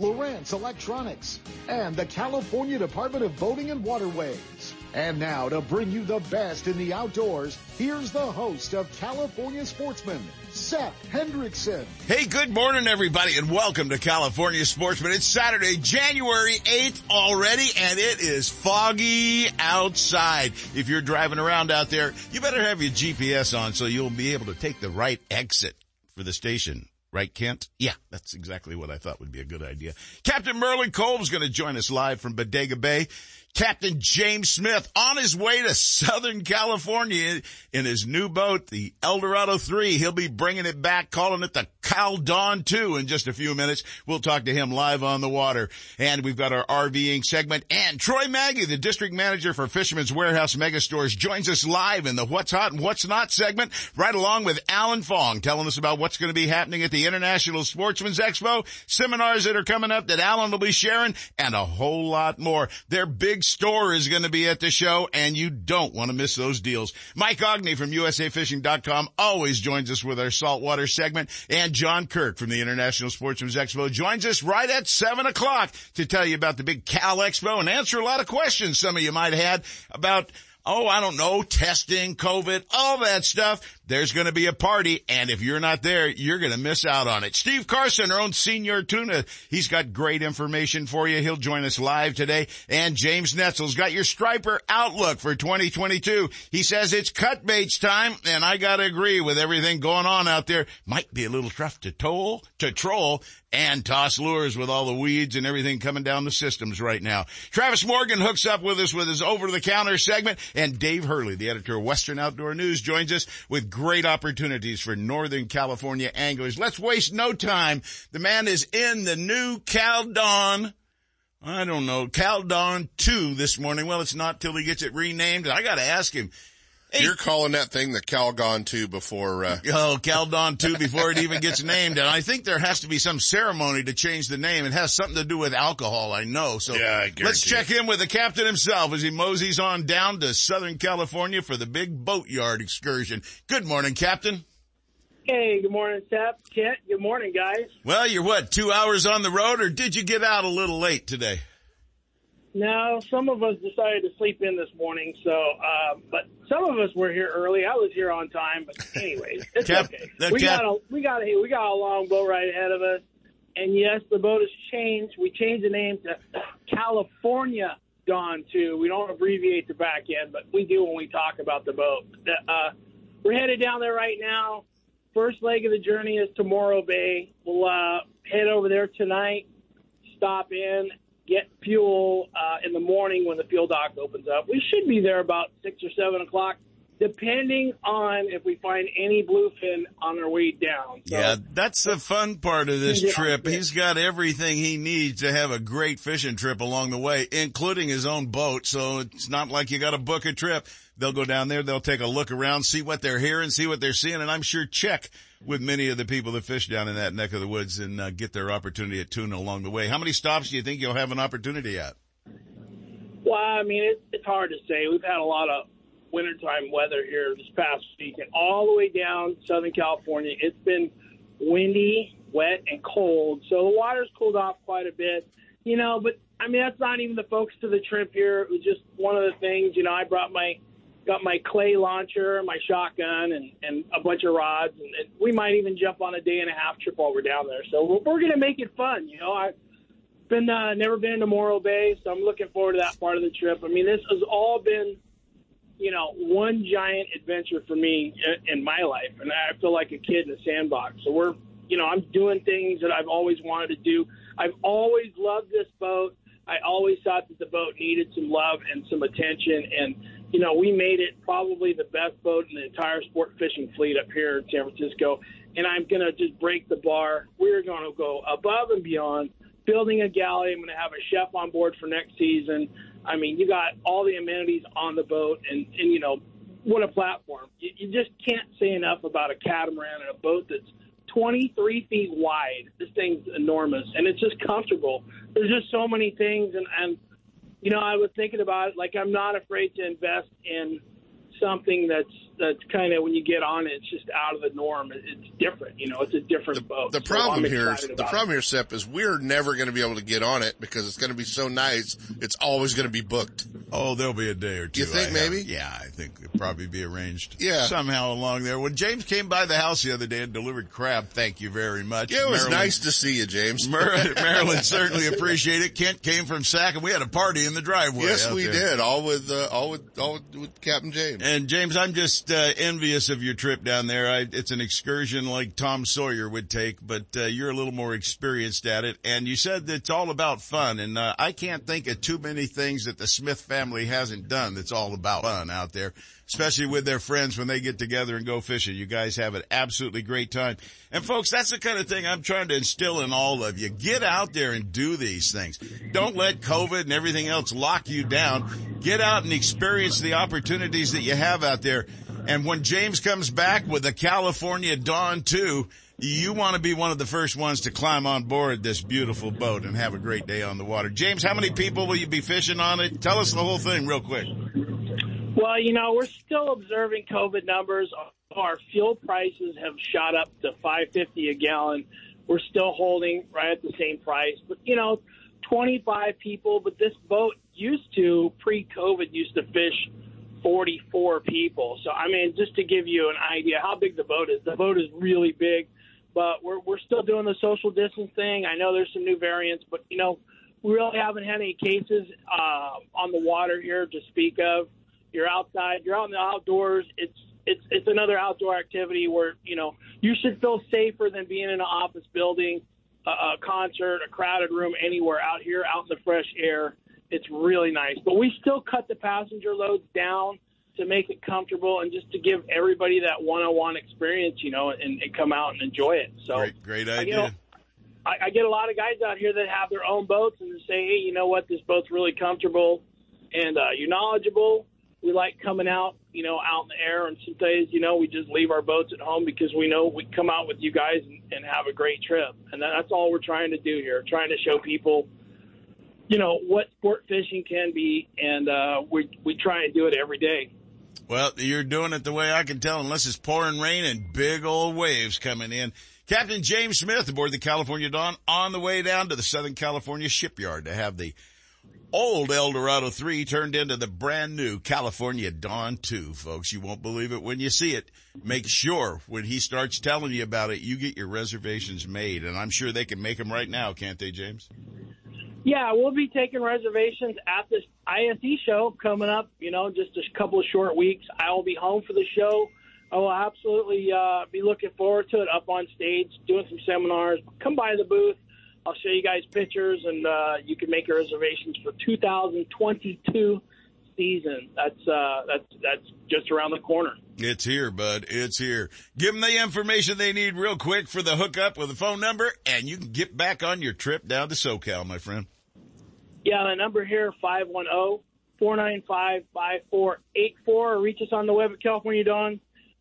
Lowrance Electronics, and the California Department of Boating and Waterways. And now to bring you the best in the outdoors, here's the host of California Sportsman, Seth Hendrickson. Hey, good morning everybody and welcome to California Sportsman. It's Saturday, January 8th already and it is foggy outside. If you're driving around out there, you better have your GPS on so you'll be able to take the right exit for the station. Right, Kent? Yeah, that's exactly what I thought would be a good idea. Captain Merlin Cole is going to join us live from Bodega Bay. Captain James Smith on his way to Southern California in his new boat, the Eldorado 3. He'll be bringing it back, calling it the Cal Dawn 2 in just a few minutes. We'll talk to him live on the water. And we've got our RVing segment and Troy Maggie, the district manager for Fisherman's Warehouse Megastores joins us live in the What's Hot and What's Not segment right along with Alan Fong telling us about what's going to be happening at the International Sportsman's Expo, seminars that are coming up that Alan will be sharing and a whole lot more. They're big big store is going to be at the show and you don't want to miss those deals. Mike Ogney from USAFishing.com always joins us with our saltwater segment and John Kirk from the International Sportsman's Expo joins us right at seven o'clock to tell you about the big Cal Expo and answer a lot of questions some of you might have had about oh, I don't know, testing, COVID, all that stuff. There's going to be a party, and if you're not there, you're going to miss out on it. Steve Carson, our own senior tuna, he's got great information for you. He'll join us live today. And James Netzel's got your striper outlook for 2022. He says it's cut baits time, and I got to agree with everything going on out there. Might be a little tough to toll, to troll, and toss lures with all the weeds and everything coming down the systems right now. Travis Morgan hooks up with us with his over the counter segment and Dave Hurley, the editor of Western Outdoor News joins us with great opportunities for Northern California anglers. Let's waste no time. The man is in the new Caldon. I don't know, Caldon Dawn 2 this morning. Well, it's not till he gets it renamed. I gotta ask him, Hey. You're calling that thing the Calgon 2 before, uh... Oh, Caldon 2 before it even gets named. And I think there has to be some ceremony to change the name. It has something to do with alcohol, I know. So yeah, let's check in with the captain himself as he moseys on down to Southern California for the big boatyard excursion. Good morning, Captain. Hey, good morning, Seth. Kent, good morning, guys. Well, you're what, two hours on the road or did you get out a little late today? No, some of us decided to sleep in this morning. So, uh, but some of us were here early. I was here on time. But anyways, it's Cap, okay. We Cap- got a we got a we got a long boat ride ahead of us. And yes, the boat has changed. We changed the name to California Dawn Too. We don't abbreviate the back end, but we do when we talk about the boat. Uh, we're headed down there right now. First leg of the journey is to Morro Bay. We'll uh, head over there tonight, stop in, get fuel uh, in the morning when the fuel dock opens up. We should be there about six or seven o'clock, depending on if we find any bluefin on our way down. So, yeah, that's the fun part of this trip. He's got everything he needs to have a great fishing trip along the way, including his own boat. So it's not like you got to book a trip. They'll go down there, they'll take a look around, see what they're hearing, see what they're seeing, and I'm sure check with many of the people that fish down in that neck of the woods and uh, get their opportunity at tuna along the way. How many stops do you think you'll have an opportunity at? Well, I mean, it, it's hard to say. We've had a lot of wintertime weather here this past week, and all the way down Southern California, it's been windy, wet, and cold. So the water's cooled off quite a bit, you know. But I mean, that's not even the focus of the trip here. It was just one of the things, you know. I brought my got my clay launcher, my shotgun, and and a bunch of rods, and, and we might even jump on a day and a half trip while we're down there. So we're, we're going to make it fun. You know, I've been uh, never been to Morro Bay, so I'm looking forward to that part of the trip. I mean, this has all been, you know, one giant adventure for me in my life, and I feel like a kid in a sandbox. So we're, you know, I'm doing things that I've always wanted to do. I've always loved this boat. I always thought that the boat needed some love and some attention, and you know, we made it probably the best boat in the entire sport fishing fleet up here in San Francisco. And I'm going to just break the bar. We're going to go above and beyond building a galley. I'm going to have a chef on board for next season. I mean, you got all the amenities on the boat, and and you know what a platform. You, you just can't say enough about a catamaran and a boat that's 23 feet wide. This thing's enormous, and it's just comfortable. There's just so many things, and and you know, I was thinking about it. Like, I'm not afraid to invest in something that's that's kind of when you get on it, it's just out of the norm. It's different, you know. It's a different the, boat. The problem I'm here, the problem it. here, Sep, is we're never going to be able to get on it because it's going to be so nice. It's always going to be booked. Oh, there'll be a day or two. You think I maybe? have- yeah, I think it'll probably be arranged. Yeah. Somehow along there. When James came by the house the other day and delivered crab, thank you very much. Yeah, it was Marilyn- nice to see you, James. Maryland, Marilyn certainly appreciate it. Kent came from Sac and we had a party in the driveway. yes, we there. did. All with, uh, all with, all with, with Captain James. And James, I'm just uh, envious of your trip down there. I, it's an excursion like Tom Sawyer would take, but uh, you're a little more experienced at it. And you said that it's all about fun, and uh, I can't think of too many things that the Smith family hasn't done that's all about fun out there, especially with their friends when they get together and go fishing. You guys have an absolutely great time. And folks, that's the kind of thing I'm trying to instill in all of you. Get out there and do these things. Don't let COVID and everything else lock you down. Get out and experience the opportunities that you have out there. And when James comes back with the California Dawn 2, you want to be one of the first ones to climb on board this beautiful boat and have a great day on the water. James, how many people will you be fishing on it? Tell us the whole thing real quick. Well, you know, we're still observing COVID numbers. Our fuel prices have shot up to 5.50 a gallon. We're still holding right at the same price, but you know, 25 people. But this boat used to pre-COVID used to fish 44 people. So I mean, just to give you an idea how big the boat is, the boat is really big. But we're we're still doing the social distance thing. I know there's some new variants, but you know, we really haven't had any cases uh, on the water here to speak of. You're outside, you're out in the outdoors. It's it's it's another outdoor activity where you know you should feel safer than being in an office building, a, a concert, a crowded room, anywhere out here, out in the fresh air. It's really nice, but we still cut the passenger loads down to make it comfortable and just to give everybody that one-on-one experience, you know, and, and come out and enjoy it. So Great, great I, idea. know, I, I get a lot of guys out here that have their own boats and say, hey, you know what, this boat's really comfortable and uh, you're knowledgeable. We like coming out, you know, out in the air. And some days, you know, we just leave our boats at home because we know we come out with you guys and, and have a great trip. And that's all we're trying to do here, trying to show people, you know, what sport fishing can be. And uh, we, we try and do it every day. Well, you're doing it the way I can tell, unless it's pouring rain and big old waves coming in. Captain James Smith aboard the California Dawn on the way down to the Southern California shipyard to have the old El Dorado 3 turned into the brand new California Dawn 2, folks. You won't believe it when you see it. Make sure when he starts telling you about it, you get your reservations made. And I'm sure they can make them right now, can't they, James? Yeah, we'll be taking reservations at this ISE show coming up. You know, just a couple of short weeks. I will be home for the show. I will absolutely uh, be looking forward to it up on stage, doing some seminars. Come by the booth. I'll show you guys pictures, and uh, you can make your reservations for 2022 season. That's uh, that's that's just around the corner. It's here, bud. It's here. Give them the information they need real quick for the hookup with a phone number, and you can get back on your trip down to SoCal, my friend. Yeah, the number here, 510-495-5484. Or reach us on the web at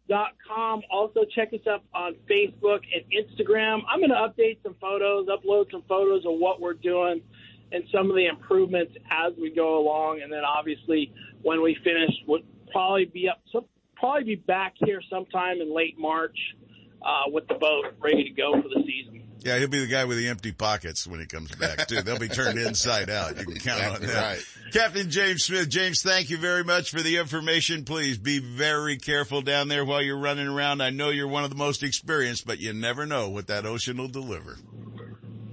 californiadawn.com. Also, check us up on Facebook and Instagram. I'm going to update some photos, upload some photos of what we're doing and some of the improvements as we go along. And then, obviously, when we finish, we'll probably be up, so probably be back here sometime in late March uh, with the boat ready to go for the season. Yeah, he'll be the guy with the empty pockets when he comes back too. They'll be turned inside out. You can count on that. right. Captain James Smith. James, thank you very much for the information. Please be very careful down there while you're running around. I know you're one of the most experienced, but you never know what that ocean will deliver.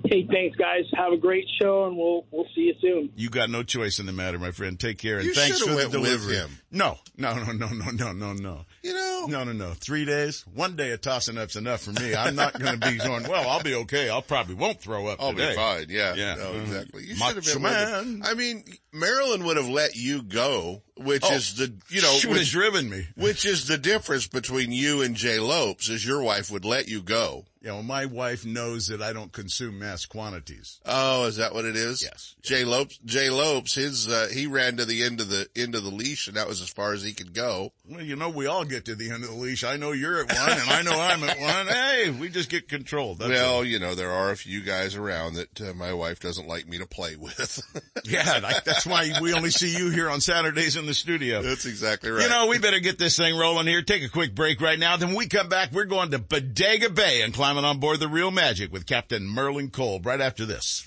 Hey, thanks, guys. Have a great show, and we'll we'll see you soon. You got no choice in the matter, my friend. Take care and You thanks shoulda for the went with delivery. him. No, no, no, no, no, no, no, no. You know, No, no, no. Three days? One day of tossing up's enough for me. I'm not going to be going, well, I'll be okay. I'll probably won't throw up I'll today. be fine. Yeah. Yeah. No, Mhm. exactly. You should have been man. I mean, Marilyn would have let you go, which Oh, is the, you know, she would have which, driven me. which is the difference between you and Jay Lopes is your wife would let you go. You know, my wife knows that I don't consume mass quantities. Oh, is that what it is? Yes. Jay Lopes, Jay Lopes, his, uh, he ran to the end of the, end of the leash and that was as far as he could go. Well, you know, we all get to the end of the leash. I know you're at one and I know I'm at one. Hey, we just get controlled. That's well, all. you know, there are a few guys around that uh, my wife doesn't like me to play with. yeah, like, that's why we only see you here on Saturdays in the studio. That's exactly right. You know, we better get this thing rolling here. Take a quick break right now. Then when we come back, we're going to Bodega Bay and climbing on board the Real Magic with Captain Merlin Kolb right after this.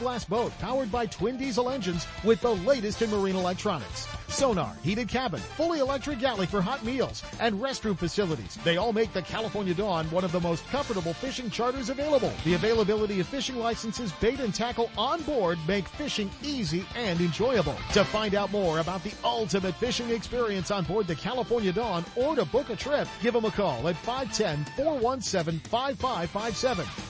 fiberglass boat powered by twin diesel engines with the latest in marine electronics. Sonar, heated cabin, fully electric galley for hot meals, and restroom facilities. They all make the California Dawn one of the most comfortable fishing charters available. The availability of fishing licenses, bait and tackle on board make fishing easy and enjoyable. To find out more about the ultimate fishing experience on board the California Dawn or to book a trip, give them a call at 510-417-5557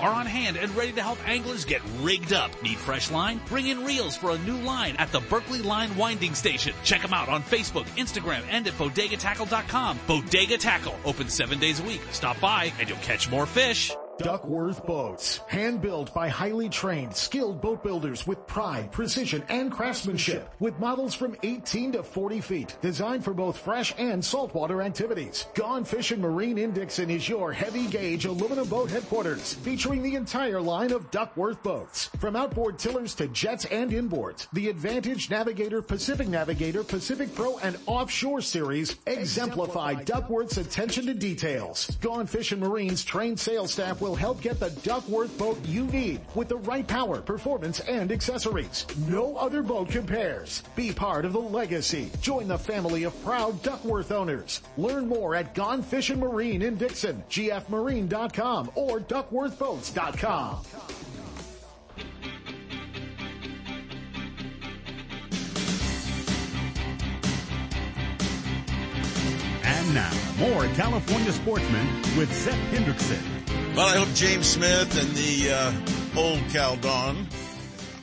are on hand and ready to help anglers get rigged up. Need fresh line? Bring in reels for a new line at the Berkley Line Winding Station. Check them out on Facebook, Instagram, and at bodegatackle.com. Bodega Tackle, open seven days a week. Stop by and you'll catch more fish. Duckworth Boats. Hand built by highly trained, skilled boat builders with pride, precision, and craftsmanship. With models from 18 to 40 feet. Designed for both fresh and saltwater activities. Gone Fishing Marine in Dixon is your heavy gauge aluminum boat headquarters. Featuring the entire line of Duckworth boats. From outboard tillers to jets and inboards. The Advantage Navigator, Pacific Navigator, Pacific Pro, and Offshore series exemplify Duckworth's attention to details. Gone Fishing Marine's trained sales staff will help get the Duckworth boat you need with the right power, performance, and accessories. No other boat compares. Be part of the legacy. Join the family of proud Duckworth owners. Learn more at Gone Fishing Marine in Dixon, gfmarine.com or duckworthboats.com. And now, more California sportsmen with Seth Hendrickson. Well, I hope James Smith and the uh, old Cal Dawn,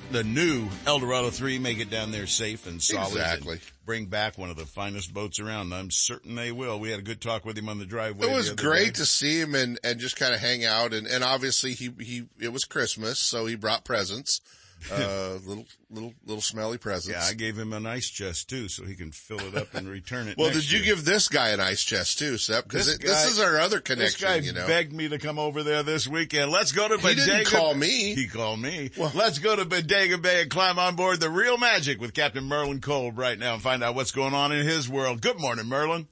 the new Eldorado 3, make it down there safe and solid. Exactly. and bring back one of the finest boats around. I'm certain they will. We had a good talk with him on the driveway. It was great day. to see him and, and just kind of hang out. And, and obviously he, he, it was Christmas, so he brought presents. Uh, little, little, little smelly presents. Yeah, I gave him an ice chest too, so he can fill it up and return it. well, next did you year. give this guy an ice chest too, Sep? Cause This it, this is our other connection. This connection, guy you know. begged me to come over there this weekend. Let's go to He Bodega. didn't call me. He called me. Well- Let's go to Bodega Bay and climb on board the Real Magic with Captain Merlin Kolb right now and find out what's going on in his world. Good morning, Merlin.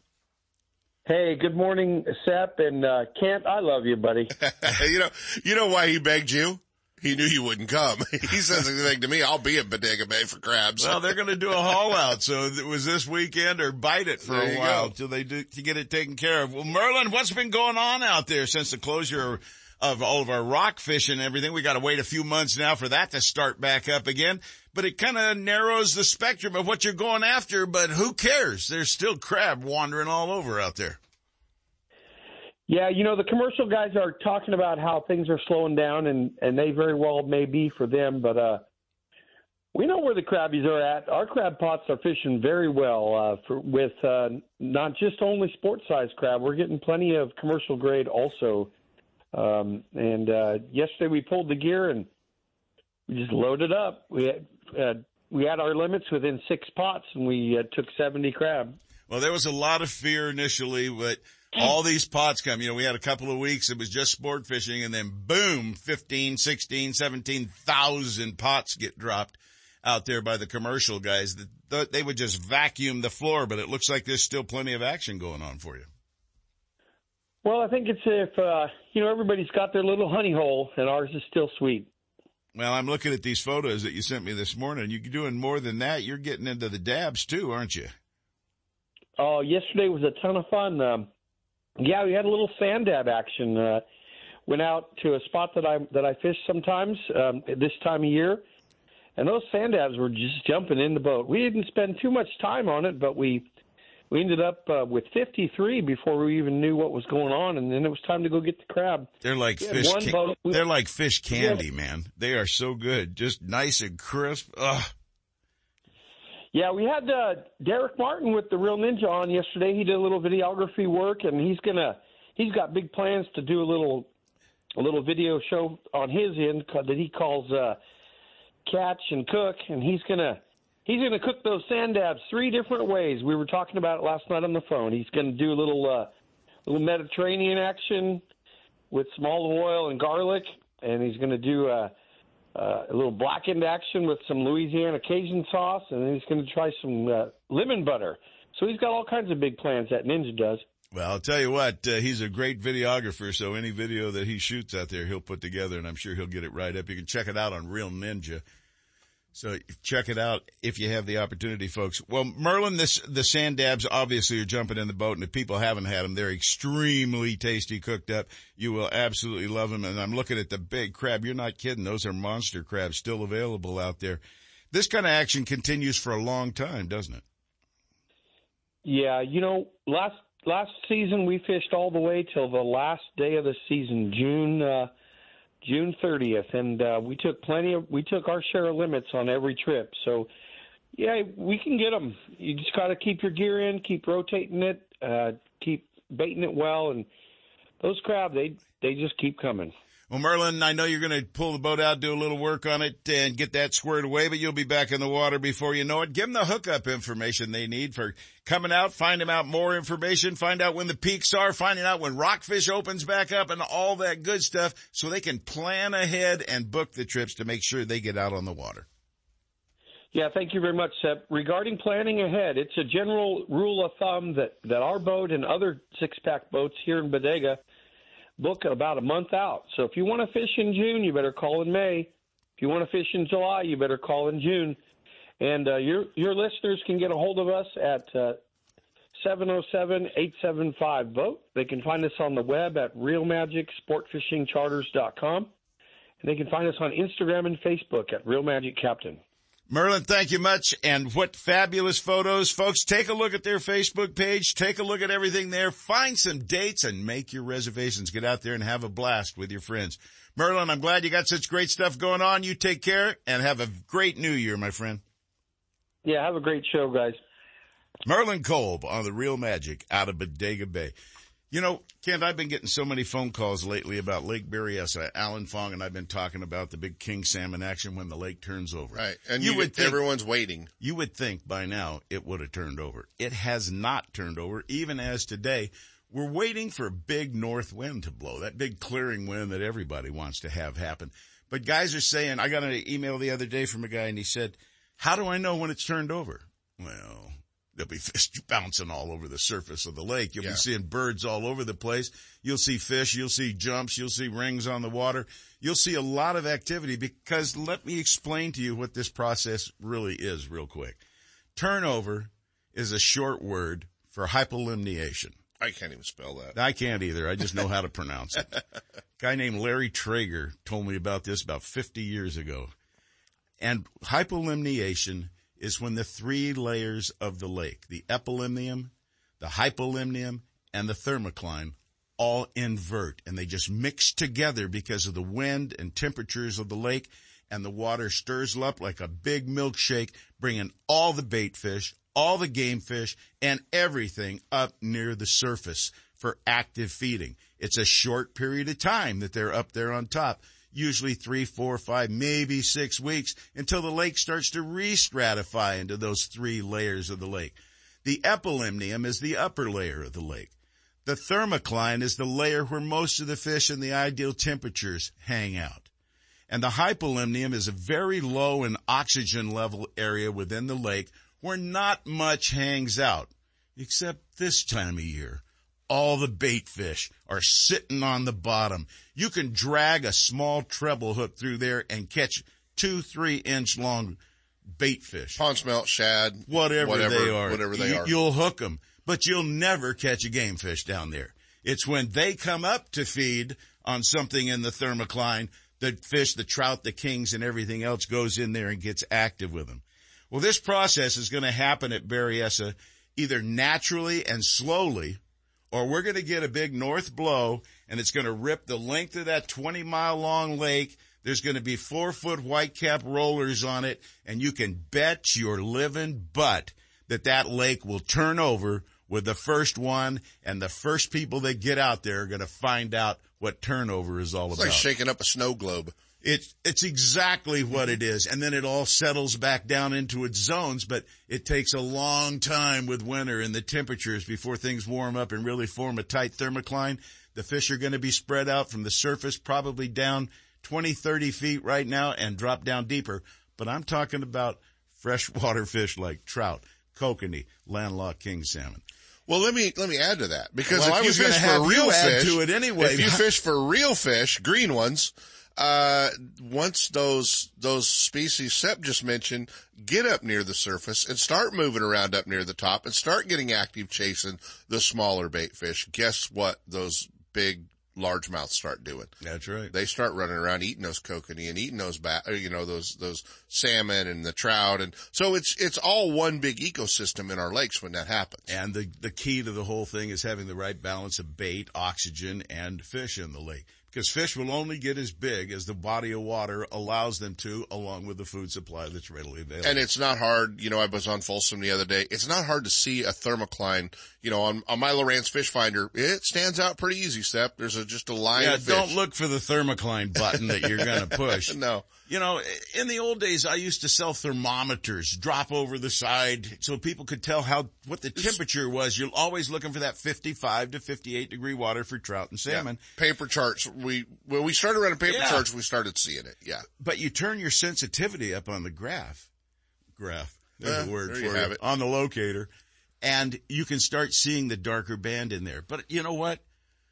Hey, good morning, Sep and uh, Kent. I love you, buddy. you know, you know why he begged you? He knew you wouldn't come. he says anything to me, I'll be at Bodega Bay for crabs. Well, they're going to do a haul out, so it was this weekend or bite it for There a while till they do to get it taken care of. Well, Merlin, what's been going on out there since the closure of all of our rock fish and everything? We got to wait a few months now for that to start back up again. But it kind of narrows the spectrum of what you're going after. But who cares? There's still crab wandering all over out there. Yeah, you know the commercial guys are talking about how things are slowing down, and and they very well may be for them, but uh, we know where the crabbies are at. Our crab pots are fishing very well uh, for, with uh, not just only sport size crab. We're getting plenty of commercial grade also. Um, and uh, yesterday we pulled the gear and we just loaded up. We had, uh, we had our limits within six pots, and we uh, took seventy crab. Well, there was a lot of fear initially, but all these pots come, you know, we had a couple of weeks, it was just sport fishing and then boom, 15, 16, 17,000 pots get dropped out there by the commercial guys. The- They would just vacuum the floor, but it looks like there's still plenty of action going on for you. Well, I think it's if uh, you know everybody's got their little honey hole, and ours is still sweet. Well, I'm looking at these photos that you sent me this morning. You're doing more than that. You're getting into the dabs too, aren't you? Oh, yesterday was a ton of fun. Um, yeah, we had a little sand dab action. Uh, went out to a spot that I that I fish sometimes um, this time of year, and those sand dabs were just jumping in the boat. We didn't spend too much time on it, but we we ended up uh, with 53 before we even knew what was going on, and then it was time to go get the crab. They're like We fish. ca- boat- they're like fish candy, man. They are so good, just nice and crisp. Ugh. Yeah, we had uh, Derek Martin with the Real Ninja on yesterday. He did a little videography work, and he's gonna he's got big plans to do a little a little video show on his end that he calls uh, Catch and Cook, and he's gonna he's gonna cook those sand dabs three different ways. We were talking about it last night on the phone. He's gonna do a little uh, little Mediterranean action with some olive oil and garlic, and he's gonna do uh, uh, a little blackened action with some Louisiana Cajun sauce, and then he's going to try some uh, lemon butter. So he's got all kinds of big plans that Ninja does. Well, I'll tell you what, uh, he's a great videographer, so any video that he shoots out there, he'll put together, and I'm sure he'll get it right up. You can check it out on Real Ninja. So check it out if you have the opportunity, folks. Well, Merlin, this, the sand dabs obviously are jumping in the boat, and if people haven't had them, they're extremely tasty cooked up. You will absolutely love them, and I'm looking at the big crab. You're not kidding. Those are monster crabs still available out there. This kind of action continues for a long time, doesn't it? Yeah, you know, last last season we fished all the way till the last day of the season, June uh, June 30th, and uh, we took plenty of we took our share of limits on every trip. So, yeah, we can get them. You just got to keep your gear in, keep rotating it, uh, keep baiting it well, and those crab they they just keep coming. Well, Merlin, I know you're going to pull the boat out, do a little work on it, and get that squared away, but you'll be back in the water before you know it. Give them the hookup information they need for coming out, finding out more information, find out when the peaks are, finding out when Rockfish opens back up and all that good stuff so they can plan ahead and book the trips to make sure they get out on the water. Yeah, thank you very much, Seth. Regarding planning ahead, it's a general rule of thumb that, that our boat and other six pack boats here in Bodega book about a month out. So if you want to fish in June, you better call in May. If you want to fish in July, you better call in June. And uh, your your listeners can get a hold of us at uh, 707-875 boat. They can find us on the web at realmagicsportfishingcharters.com. And they can find us on Instagram and Facebook at Real Magic Captain. Merlin, thank you much. And what fabulous photos. Folks, take a look at their Facebook page. Take a look at everything there. Find some dates and make your reservations. Get out there and have a blast with your friends. Merlin, I'm glad you got such great stuff going on. You take care and have a great new year, my friend. Yeah, have a great show, guys. Merlin Kolb on the Real Magic out of Bodega Bay. You know, Kent, I've been getting so many phone calls lately about Lake Berryessa. Alan Fong and I've been talking about the big king salmon action when the lake turns over. Right. And you, would think, everyone's waiting. You would think by now it would have turned over. It has not turned over, even as today we're waiting for a big north wind to blow, that big clearing wind that everybody wants to have happen. But guys are saying, I got an email the other day from a guy and he said, how do I know when it's turned over? Well, There'll be fish bouncing all over the surface of the lake. You'll yeah. be seeing birds all over the place. You'll see fish. You'll see jumps. You'll see rings on the water. You'll see a lot of activity because let me explain to you what this process really is real quick. Turnover is a short word for hypolimniation. I can't even spell that. I can't either. I just know how to pronounce it. A guy named Larry Traeger told me about this about 50 years ago. And hypolimniation is when the three layers of the lake, the epilimnium, the hypolimnium, and the thermocline all invert and they just mix together because of the wind and temperatures of the lake and the water stirs up like a big milkshake, bringing all the bait fish, all the game fish, and everything up near the surface for active feeding. It's a short period of time that they're up there on top usually three, four, five, maybe six weeks until the lake starts to re-stratify into those three layers of the lake. The epilimnium is the upper layer of the lake. The thermocline is the layer where most of the fish in the ideal temperatures hang out. And the hypolimnium is a very low in oxygen level area within the lake where not much hangs out, except this time of year all the bait fish are sitting on the bottom. You can drag a small treble hook through there and catch two, three inch long bait fish. Smelt, shad, whatever, whatever they are. Whatever they you, are. You'll hook them, but you'll never catch a game fish down there. It's when they come up to feed on something in the thermocline, the fish, the trout, the kings and everything else goes in there and gets active with them. Well, this process is going to happen at Berryessa either naturally and slowly or we're going to get a big north blow and it's going to rip the length of that 20 mile long lake. There's going to be four foot whitecap rollers on it and you can bet your living butt that that lake will turn over with the first one and the first people that get out there are going to find out what turnover is all it's about. like shaking up a snow globe. It's, it's exactly what it is. And then it all settles back down into its zones, but it takes a long time with winter and the temperatures before things warm up and really form a tight thermocline. The fish are going to be spread out from the surface, probably down 20, 30 feet right now and drop down deeper. But I'm talking about freshwater fish like trout, kokanee, landlocked king salmon. Well, let me let me add to that because well, if you fish for real fish, to it anyway. if you fish for real fish, green ones, uh, once those, those species Sep just mentioned get up near the surface and start moving around up near the top and start getting active chasing the smaller bait fish, guess what those big largemouths start doing? That's right. They start running around eating those kokanee and eating those ba- you know, those, those salmon and the trout. And so it's, it's all one big ecosystem in our lakes when that happens. And the, the key to the whole thing is having the right balance of bait, oxygen, and fish in the lake because fish will only get as big as the body of water allows them to along with the food supply that's readily available. And it's not hard, you know, I was on Folsom the other day. It's not hard to see a thermocline, you know, on, on my Lowrance fish finder. It stands out pretty easy, Sep. There's a, just a line yeah, don't look for the thermocline button that you're going to push. no. You know, in the old days, I used to sell thermometers, drop over the side so people could tell how, what the temperature was. You're always looking for that 55 to 58 degree water for trout and salmon. Yeah. Paper charts. We, when we started running paper Yeah. charts, we started seeing it. Yeah. But you turn your sensitivity up on the graph, graph, there's a eh, word there for you have it. on the locator, and you can start seeing the darker band in there. But you know what?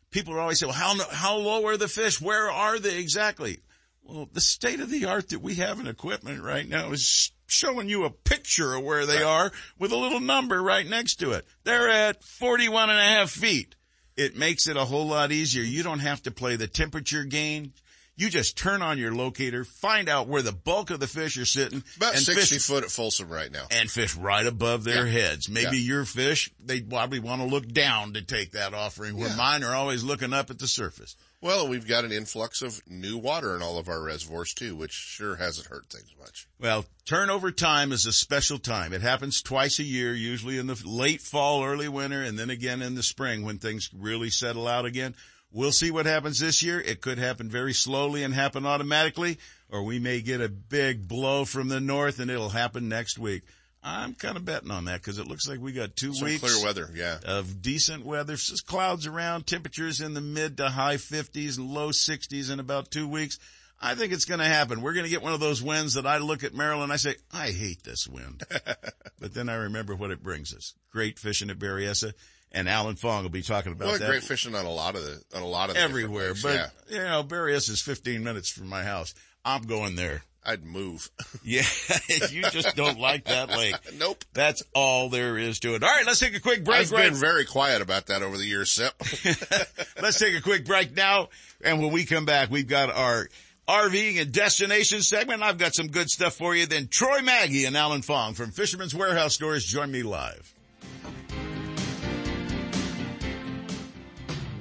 People are always saying, well, how, how low are the fish? Where are they exactly? Well, the state of the art that we have in equipment right now is showing you a picture of where they are with a little number right next to it. They're at 41 and a half feet. It makes it a whole lot easier. You don't have to play the temperature game. You just turn on your locator, find out where the bulk of the fish are sitting, About and 60 fish, foot at Folsom right now. and fish right above their Yeah. heads. Maybe your fish, they probably want to look down to take that offering where Yeah. mine are always looking up at the surface. Well, we've got an influx of new water in all of our reservoirs too, which sure hasn't hurt things much. Well, turnover time is a special time. It happens twice a year, usually in the late fall, early winter, and then again in the spring when things really settle out again. We'll see what happens this year. It could happen very slowly and happen automatically, or we may get a big blow from the north and it'll happen next week. I'm kind of betting on that because it looks like we got two Some weeks clear weather, yeah. of decent weather. Just clouds around, temperatures in the mid to high 50s and low 60s in about two weeks. I think it's going to happen. We're going to get one of those winds that I look at Marilyn I say, I hate this wind. but then I remember what it brings us. Great fishing at Berryessa and Alan Fong will be talking about Well, that great fishing on a lot of the, on a lot of the everywhere. But, yeah. you know, Berryessa is 15 minutes from my house. I'm going there. I'd move. Yeah, you just don't like that lake. nope. That's all there is to it. All right, let's take a quick break. I've right been very quiet about that over the years, Sep. Let's take a quick break now. And when we come back, we've got our RVing and destination segment. I've got some good stuff for you. Then Troy Maggie and Alan Fong from Fisherman's Warehouse Stores join me live.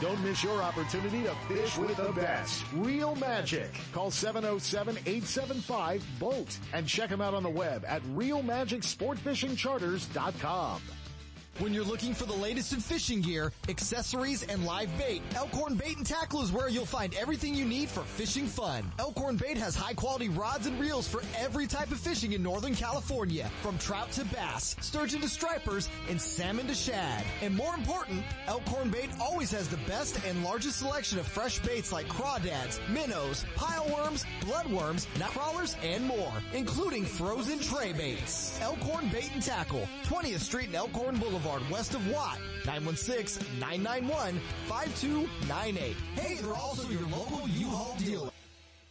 Don't miss your opportunity to fish with the best. Real Magic. Call 707-875-BOAT and check them out on the web at realmagicsportfishingcharters.com. When you're looking for the latest in fishing gear, accessories, and live bait, Elkhorn Bait and Tackle is where you'll find everything you need for fishing fun. Elkhorn Bait has high quality rods and reels for every type of fishing in Northern California, from trout to bass, sturgeon to stripers, and salmon to shad. And more important, Elkhorn Bait always has the best and largest selection of fresh baits like crawdads, minnows, pileworms, bloodworms, crawlers, and more, including frozen tray baits. Elkhorn Bait and Tackle, 20th Street and Elkhorn Boulevard, west of Watt, 916-991-5298. Hey, they're also your local U-Haul dealer.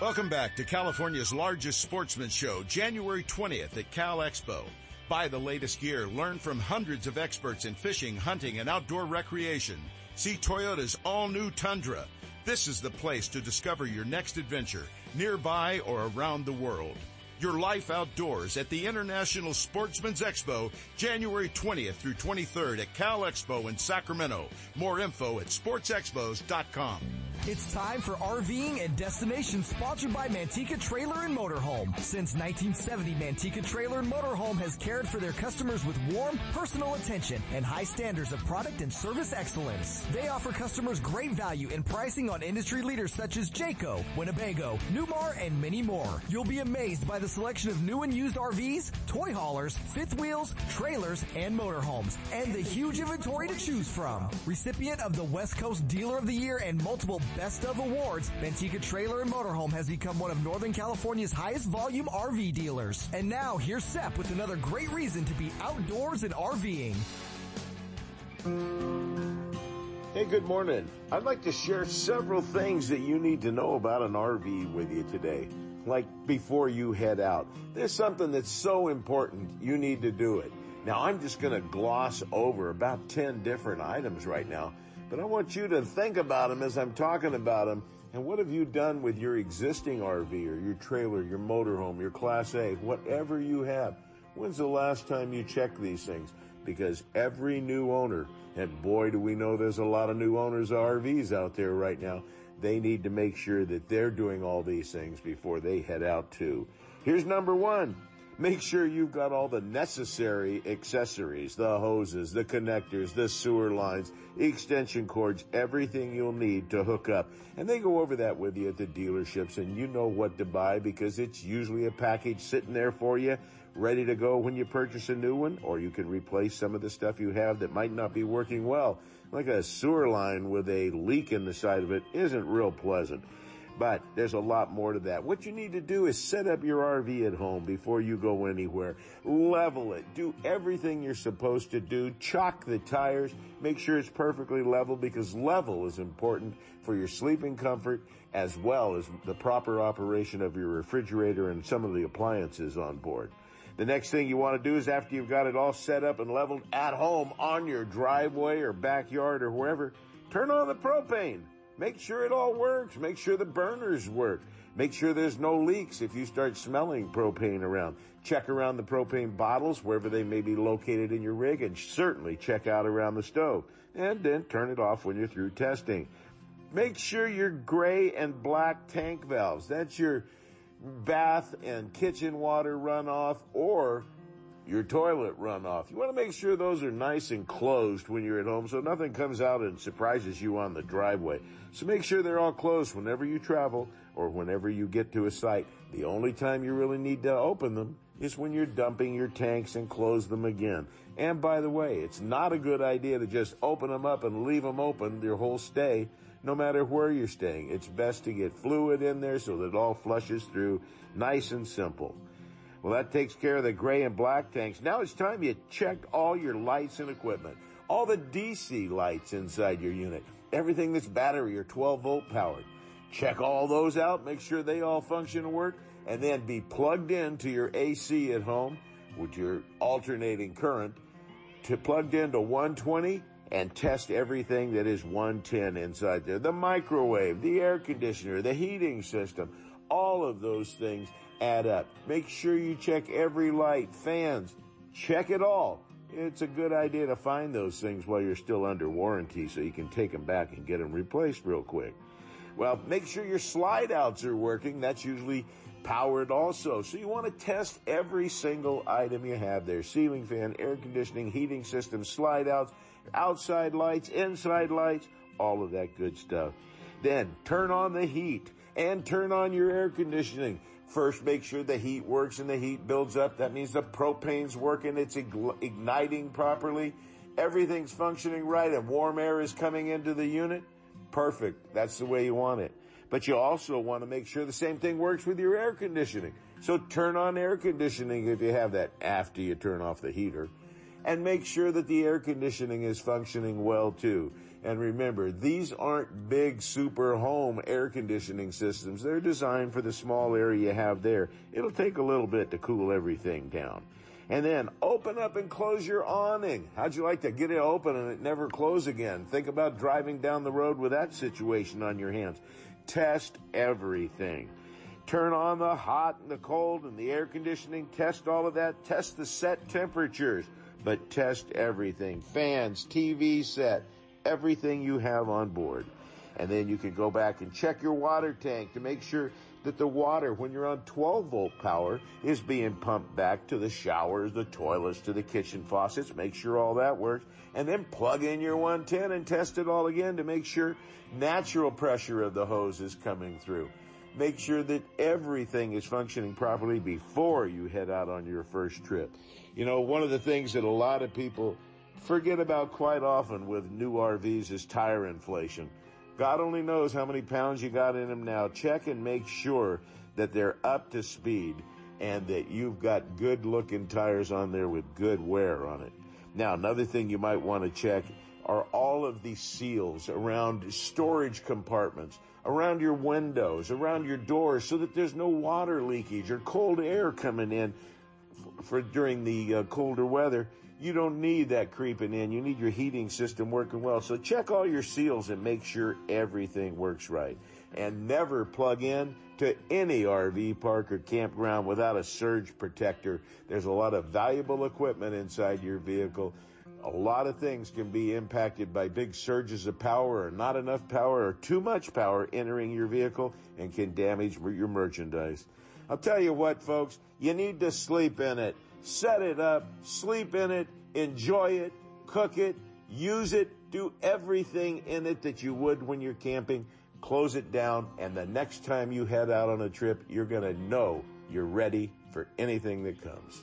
Welcome back to California's largest sportsman show, January 20th at Cal Expo. Buy the latest gear, learn from hundreds of experts in fishing, hunting, and outdoor recreation. See Toyota's all-new Tundra. This is the place to discover your next adventure, nearby or around the world. Your life outdoors at the International Sportsman's Expo, January 20th through 23rd at Cal Expo in Sacramento. More info at sportsexpos.com. It's time for RVing and Destination sponsored by Manteca Trailer and Motorhome. Since 1970, Manteca Trailer and Motorhome has cared for their customers with warm, personal attention and high standards of product and service excellence. They offer customers great value and pricing on industry leaders such as Jayco, Winnebago, Newmar, and many more. You'll be amazed by the selection of new and used RVs, toy haulers, fifth wheels, trailers, and motorhomes, and the huge inventory to choose from. Recipient of the West Coast Dealer of the Year and multiple Best of Awards, Manteca Trailer and Motorhome has become one of Northern California's highest volume RV dealers. And now here's Sep with another great reason to be outdoors and RVing. Hey, good morning. I'd like to share several things that you need to know about an RV with you today. Like before you head out, there's something that's so important you need to do it. Now, I'm just going to gloss over about 10 different items right now, but I want you to think about them as I'm talking about them And what have you done with your existing RV or your trailer, your motorhome, your Class A, whatever you have? When's the last time you checked these things? Because every new owner, and boy do we know there's a lot of new owners of RVs out there right now, they need to make sure that they're doing all these things before they head out too. Here's number one. Make sure you've got all the necessary accessories, the hoses, the connectors, the sewer lines, extension cords, everything you'll need to hook up. And they go over that with you at the dealerships and you know what to buy because it's usually a package sitting there for you, ready to go when you purchase a new one, or you can replace some of the stuff you have that might not be working well. Like a sewer line with a leak in the side of it isn't real pleasant. But there's a lot more to that. What you need to do is set up your RV at home before you go anywhere. Level it. Do everything you're supposed to do. Chalk the tires. Make sure it's perfectly level because level is important for your sleeping comfort as well as the proper operation of your refrigerator and some of the appliances on board. The next thing you want to do is after you've got it all set up and leveled at home on your driveway or backyard or wherever, turn on the propane. Make sure it all works. Make sure the burners work. Make sure there's no leaks if you start smelling propane around. Check around the propane bottles wherever they may be located in your rig and certainly check out around the stove. And then turn it off when you're through testing. Make sure your gray and black tank valves, that's your bath and kitchen water runoff or your toilet runoff. You want to make sure those are nice and closed when you're at home so nothing comes out and surprises you on the driveway. So make sure they're all closed whenever you travel or whenever you get to a site. The only time you really need to open them is when you're dumping your tanks and close them again. And by the way, it's not a good idea to just open them up and leave them open your whole stay no matter where you're staying. It's best to get fluid in there so that it all flushes through nice and simple. Well, that takes care of the gray and black tanks. Now it's time you check all your lights and equipment. All the DC lights inside your unit. Everything that's battery or 12 volt powered. Check all those out, make sure they all function and work, and then be plugged into your AC at home with your alternating current to plugged into 120 and test everything that is 110 inside there. The microwave, the air conditioner, the heating system, all of those things add up. Make sure you check every light, fans, check it all. It's a good idea to find those things while you're still under warranty so you can take them back and get them replaced real quick. Well, make sure your slide outs are working. That's usually powered also. So you want to test every single item you have there. Ceiling fan, air conditioning, heating system, slide outs, outside lights, inside lights, all of that good stuff. Then turn on the heat and turn on your air conditioning. First, make sure the heat works and the heat builds up. That means the propane's working, it's igniting properly, everything's functioning right, and warm air is coming into the unit. Perfect. That's the way you want it. But you also want to make sure the same thing works with your air conditioning. So turn on air conditioning if you have that after you turn off the heater. And make sure that the air conditioning is functioning well too. And remember, these aren't big super home air conditioning systems. They're designed for the small area you have there. It'll take a little bit to cool everything down. And then open up and close your awning. How'd you like to get it open and it never close again? Think about driving down the road with that situation on your hands. Test everything. Turn on the hot and the cold and the air conditioning. Test all of that. Test the set temperatures, but test everything. Fans, TV set, everything you have on board. And then you can go back and check your water tank to make sure that the water, when you're on 12 volt power, is being pumped back to the showers, the toilets, to the kitchen faucets. Make sure all that works. And then plug in your 110 and test it all again to make sure natural pressure of the hose is coming through. Make sure that everything is functioning properly before you head out on your first trip. You know, one of the things that a lot of people forget about quite often with new RVs is tire inflation. God only knows how many pounds you got in them now. Check and make sure that they're up to speed and that you've got good looking tires on there with good wear on it. Now, another thing you might want to check are all of these seals around storage compartments, around your windows, around your doors so that there's no water leakage or cold air coming in for during the uh, colder weather you don't need that creeping in. You need your heating system working well. So check all your seals and make sure everything works right. and never plug in to any RV park or campground without a surge protector. There's a lot of valuable equipment inside your vehicle. A lot of things can be impacted by big surges of power or not enough power or too much power entering your vehicle and can damage your merchandise. I'll tell you what, folks, you need to sleep in it. Set it up, sleep in it, enjoy it, cook it, use it, do everything in it that you would when you're camping. Close it down, and the next time you head out on a trip, you're to know you're ready for anything that comes.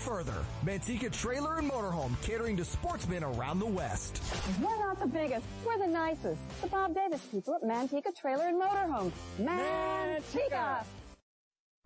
further. Manteca Trailer and Motorhome, catering to sportsmen around the West. We're not the biggest, we're the nicest. The Bob Davis people at Manteca Trailer and Motorhome. Manteca!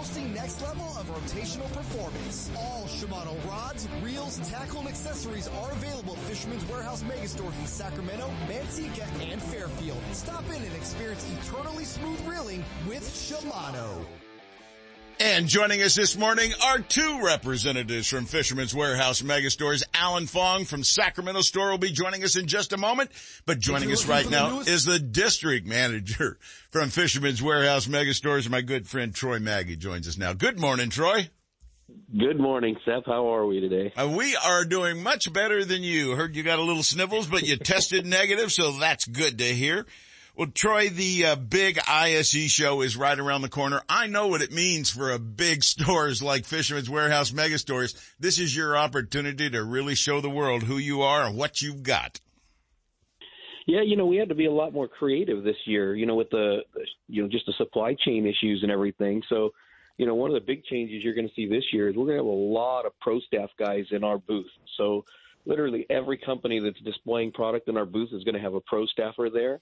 boasting next level of rotational performance. All Shimano rods, reels, tackle, and accessories are available at Fisherman's Warehouse Megastores in Sacramento, Manteca, and Fairfield. Stop in and experience eternally smooth reeling with Shimano. And joining us this morning are two representatives from Fisherman's Warehouse Megastores. Alan Fong from Sacramento store will be joining us in just a moment. But joining us right now is the district manager from Fisherman's Warehouse Megastores. My good friend Troy Maggie joins us now. Good morning, Troy. Good morning, Seth. How are we today? Uh, we are doing much better than you. Heard you got a little snivels, but you tested negative, so that's good to hear. Well, Troy, the uh, big ISE show is right around the corner. I know what it means for a big stores like Fisherman's Warehouse Megastores. This is your opportunity to really show the world who you are and what you've got. Yeah, you know, we had to be a lot more creative this year, you know, with the, you know, just the supply chain issues and everything. So, you know, one of the big changes you're going to see this year is we're going to have a lot of pro staff guys in our booth. So literally every company that's displaying product in our booth is going to have a pro staffer there.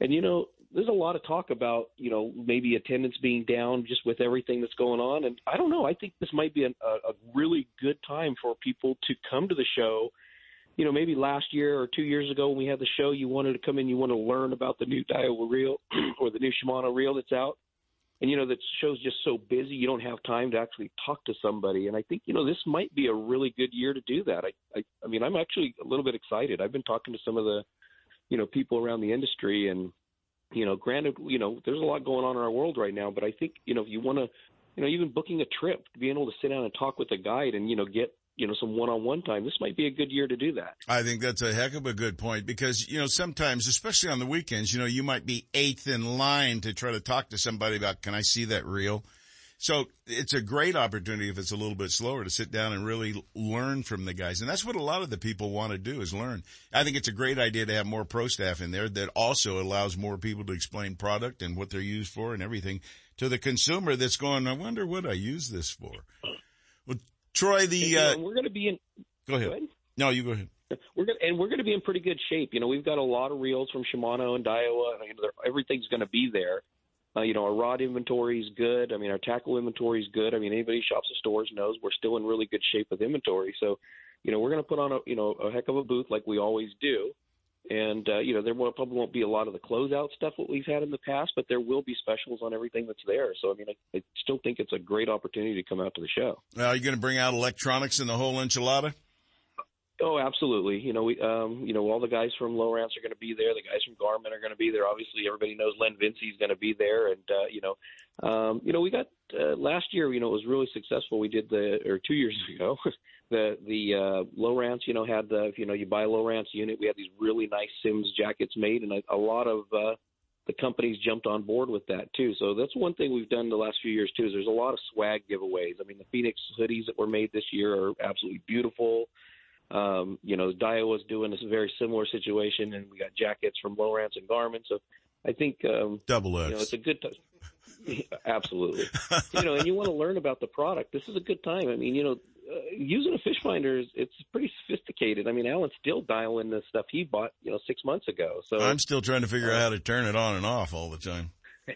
And you know, there's a lot of talk about you know maybe attendance being down just with everything that's going on. And I don't know. I think this might be a, a really good time for people to come to the show. You know, maybe last year or two years ago when we had the show, you wanted to come in, you want to learn about the new Daiwa reel or the new Shimano reel that's out. And you know, that show's just so busy, you don't have time to actually talk to somebody. And I think you know this might be a really good year to do that. I, I, I mean, I'm actually a little bit excited. I've been talking to some of the you know people around the industry. And you know granted you know there's a lot going on in our world right now but i think you know if you want to you know even booking a trip being able to sit down and talk with a guide and you know get you know some one-on-one time this might be a good year to do that. I think that's a heck of a good point because you know sometimes especially on the weekends you know you might be eighth in line to try to talk to somebody about can i see that reel so it's a great opportunity if it's a little bit slower to sit down and really learn from the guys. And that's what a lot of the people want to do is learn. I think it's a great idea to have more pro staff in there that also allows more people to explain product and what they're used for and everything to the consumer that's going, I wonder what I use this for. Well, Troy, the, uh, we're going to be in, go ahead. go ahead. No, you go ahead. We're going and we're going to be in pretty good shape. You know, we've got a lot of reels from Shimano and Daiwa. You know, everything's going to be there. Uh, you know, our rod inventory is good. I mean, our tackle inventory is good. I mean, anybody who shops at stores knows we're still in really good shape with inventory. So, you know, we're going to put on a you know a heck of a booth like we always do. And uh, you know, there will, probably won't be a lot of the closeout stuff that we've had in the past, but there will be specials on everything that's there. So, I mean, I, I still think it's a great opportunity to come out to the show. Now, are you going to bring out electronics in the whole enchilada? Oh, absolutely. You know, we, um, you know, all the guys from Lowrance are going to be there. The guys from Garmin are going to be there. Obviously, everybody knows Len Vinci is going to be there, and uh, you know, um, you know, we got uh, last year. You know, it was really successful. We did the or two years ago, the the uh, Lowrance. You know, had the you know you buy a Lowrance unit. We had these really nice Simms jackets made, and a, a lot of uh, the companies jumped on board with that too. So that's one thing we've done the last few years too. Is there's a lot of swag giveaways. I mean, the Phoenix hoodies that were made this year are absolutely beautiful. Um, you know, Dia was doing this very similar situation, and we got jackets from Lowrance and Garmin. So I think um, double X. You know, it's a good time. Absolutely. you know, and you want to learn about the product. This is a good time. I mean, you know, uh, using a fish finder is it's pretty sophisticated. I mean, Alan's still dialing the stuff he bought, you know, six months ago. So I'm still trying to figure uh, out how to turn it on and off all the time.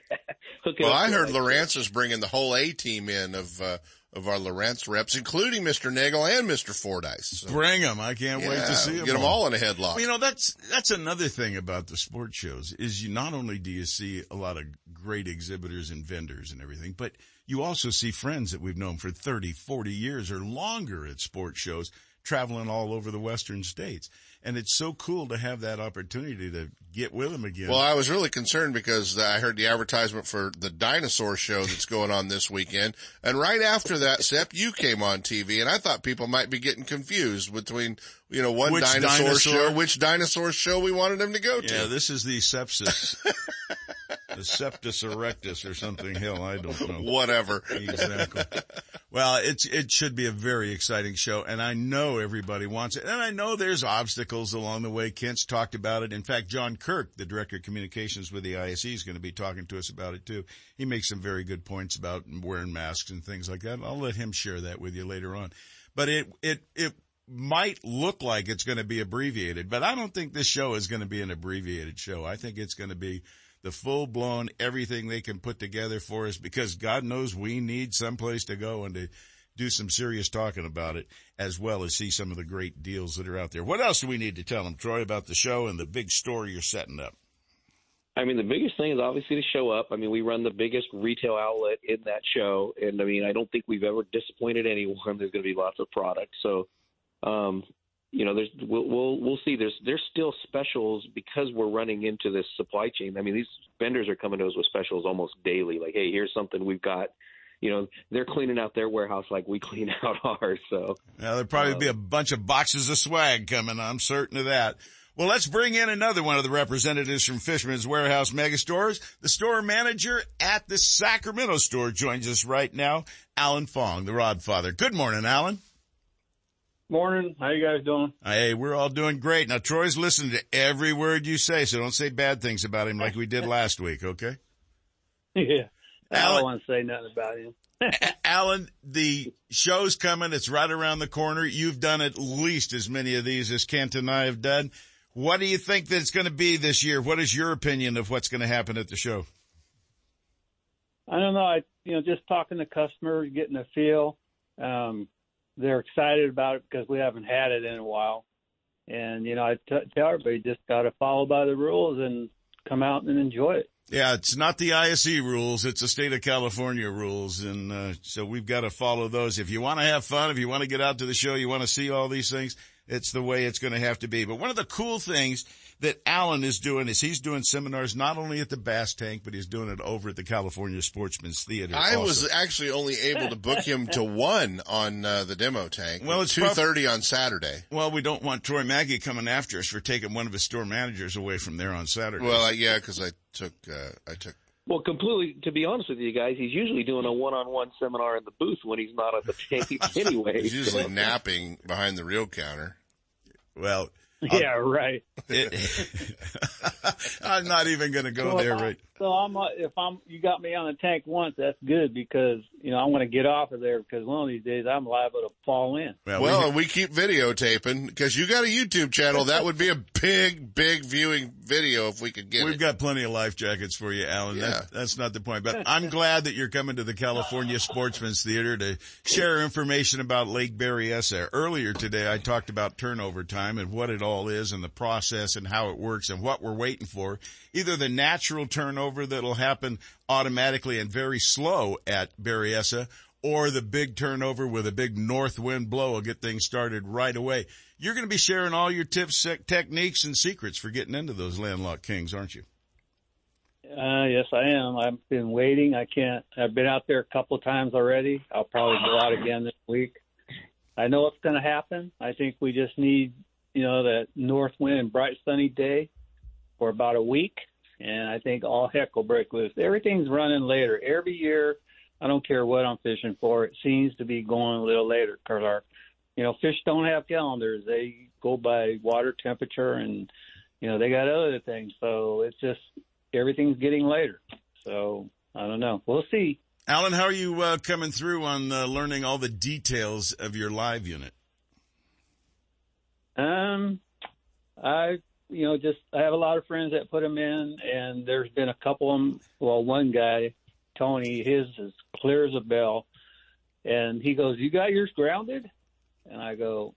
okay, well, I heard Lowrance is bringing the whole A team in of uh, of our Lowrance reps, including Mr. Nagel and Mr. Fordyce. So, Bring them! I can't yeah, wait to see them. Get them all in a headlock. Well, you know, that's that's another thing about the sports shows is you not only do you see a lot of great exhibitors and vendors and everything, but you also see friends that we've known for 30, 40 years or longer at sports shows traveling all over the western states. And it's so cool to have that opportunity to get with them again. Well, I was really concerned because I heard the advertisement for the dinosaur show that's going on this weekend. And right after that, Sep, you came on TV and I thought people might be getting confused between, you know, one Which dinosaur, dinosaur? show, which dinosaur show we wanted him to go to. yeah, this is the sepsis. the septus erectus or something. Hell, I don't know. Whatever. Exactly. Well, it's, it should be a very exciting show and I know everybody wants it. And I know there's obstacles along the way. Kent's talked about it. In fact, John Kirk, the director of communications with the ISE is going to be talking to us about it too. He makes some very good points about wearing masks and things like that. I'll let him share that with you later on. But it, it, it might look like it's going to be abbreviated, but I don't think this show is going to be an abbreviated show. I think it's going to be the full blown everything they can put together for us because God knows we need someplace to go and to do some serious talking about it as well as see some of the great deals that are out there. What else do we need to tell them, Troy, about the show and the big story you're setting up? I mean, the biggest thing is obviously to show up. I mean, we run the biggest retail outlet in that show, and I mean, I don't think we've ever disappointed anyone. There's going to be lots of product, so um, you know, there's we'll, we'll we'll see. There's there's still specials because we're running into this supply chain. I mean, these vendors are coming to us with specials almost daily. Like, hey, here's something we've got. You know, they're cleaning out their warehouse like we clean out ours. So Now there'll probably be a bunch of boxes of swag coming. I'm certain of that. Well, let's bring in another one of the representatives from Fisherman's Warehouse Megastores. The store manager at the Sacramento store joins us right now, Alan Fong, the Rod Father. Good morning, Alan. Morning. How you guys doing? Hey, we're all doing great. Now, Troy's listening to every word you say, so don't say bad things about him like we did last week, okay? Yeah. I don't want to say nothing about him. Alan, the show's coming. It's right around the corner. You've done at least as many of these as Kent and I have done. What do you think that it's going to be this year? What is your opinion of what's going to happen at the show? I don't know. I you know just talking to customers, getting a feel. Um, they're excited about it because we haven't had it in a while, and you know I t- tell everybody just got to follow by the rules and come out and enjoy it. Yeah, it's not the ISE rules. It's the state of California rules. And, uh, so we've got to follow those. If you want to have fun, if you want to get out to the show, you want to see all these things, it's the way it's going to have to be. But one of the cool things that Alan is doing is he's doing seminars not only at the Bass Tank, but he's doing it over at the California Sportsman's Theater. I also. was actually only able to book him to one on uh, the demo tank. Well, it's two thirty on Saturday. Well, we don't want Troy Maggie coming after us for taking one of his store managers away from there on Saturday. Well, uh, yeah, because I took uh, I took Well, completely. To be honest with you guys, he's usually doing a one-on-one seminar in the booth when he's not at the tape anyway. He's usually so- napping behind the reel counter. Well, Yeah, right. it, I'm not even going to go if there right. So I'm uh, if I'm you got me on the tank once, that's good because you know I want to get off of there because one of these days I'm liable to fall in. Well, and we keep videotaping because you got a YouTube channel. That would be a big, big viewing video if we could get We've it. got plenty of life jackets for you, Alan. Yeah. That, that's not the point. But I'm glad that you're coming to the California Sportsman's Theater to share information about Lake Berryessa. Earlier today, I talked about turnover time and what it all is and the process and how it works and what we're waiting for. Either the natural turnover that'll happen automatically and very slow at Berryessa or the big turnover with a big north wind blow will get things started right away. You're going to be sharing all your tips, techniques, and secrets for getting into those landlocked kings, aren't you? Uh, yes, I am. I've been waiting. I can't. I've been out there a couple of times already. I'll probably go out again this week. I know it's going to happen. I think we just need, you know, that north wind bright sunny day for about a week, and I think all heck will break loose. Everything's running later every year. I don't care what I'm fishing for. It seems to be going a little later because our, you know, fish don't have calendars. They go by water temperature, and you know they got other things. So it's just everything's getting later. So I don't know. We'll see. Alan, how are you uh, coming through on uh, learning all the details of your live unit? Um, I you know just I have a lot of friends that put them in, and there's been a couple of them. Well, one guy, Tony, his is clear as a bell, and he goes, "You got yours grounded?" And I go,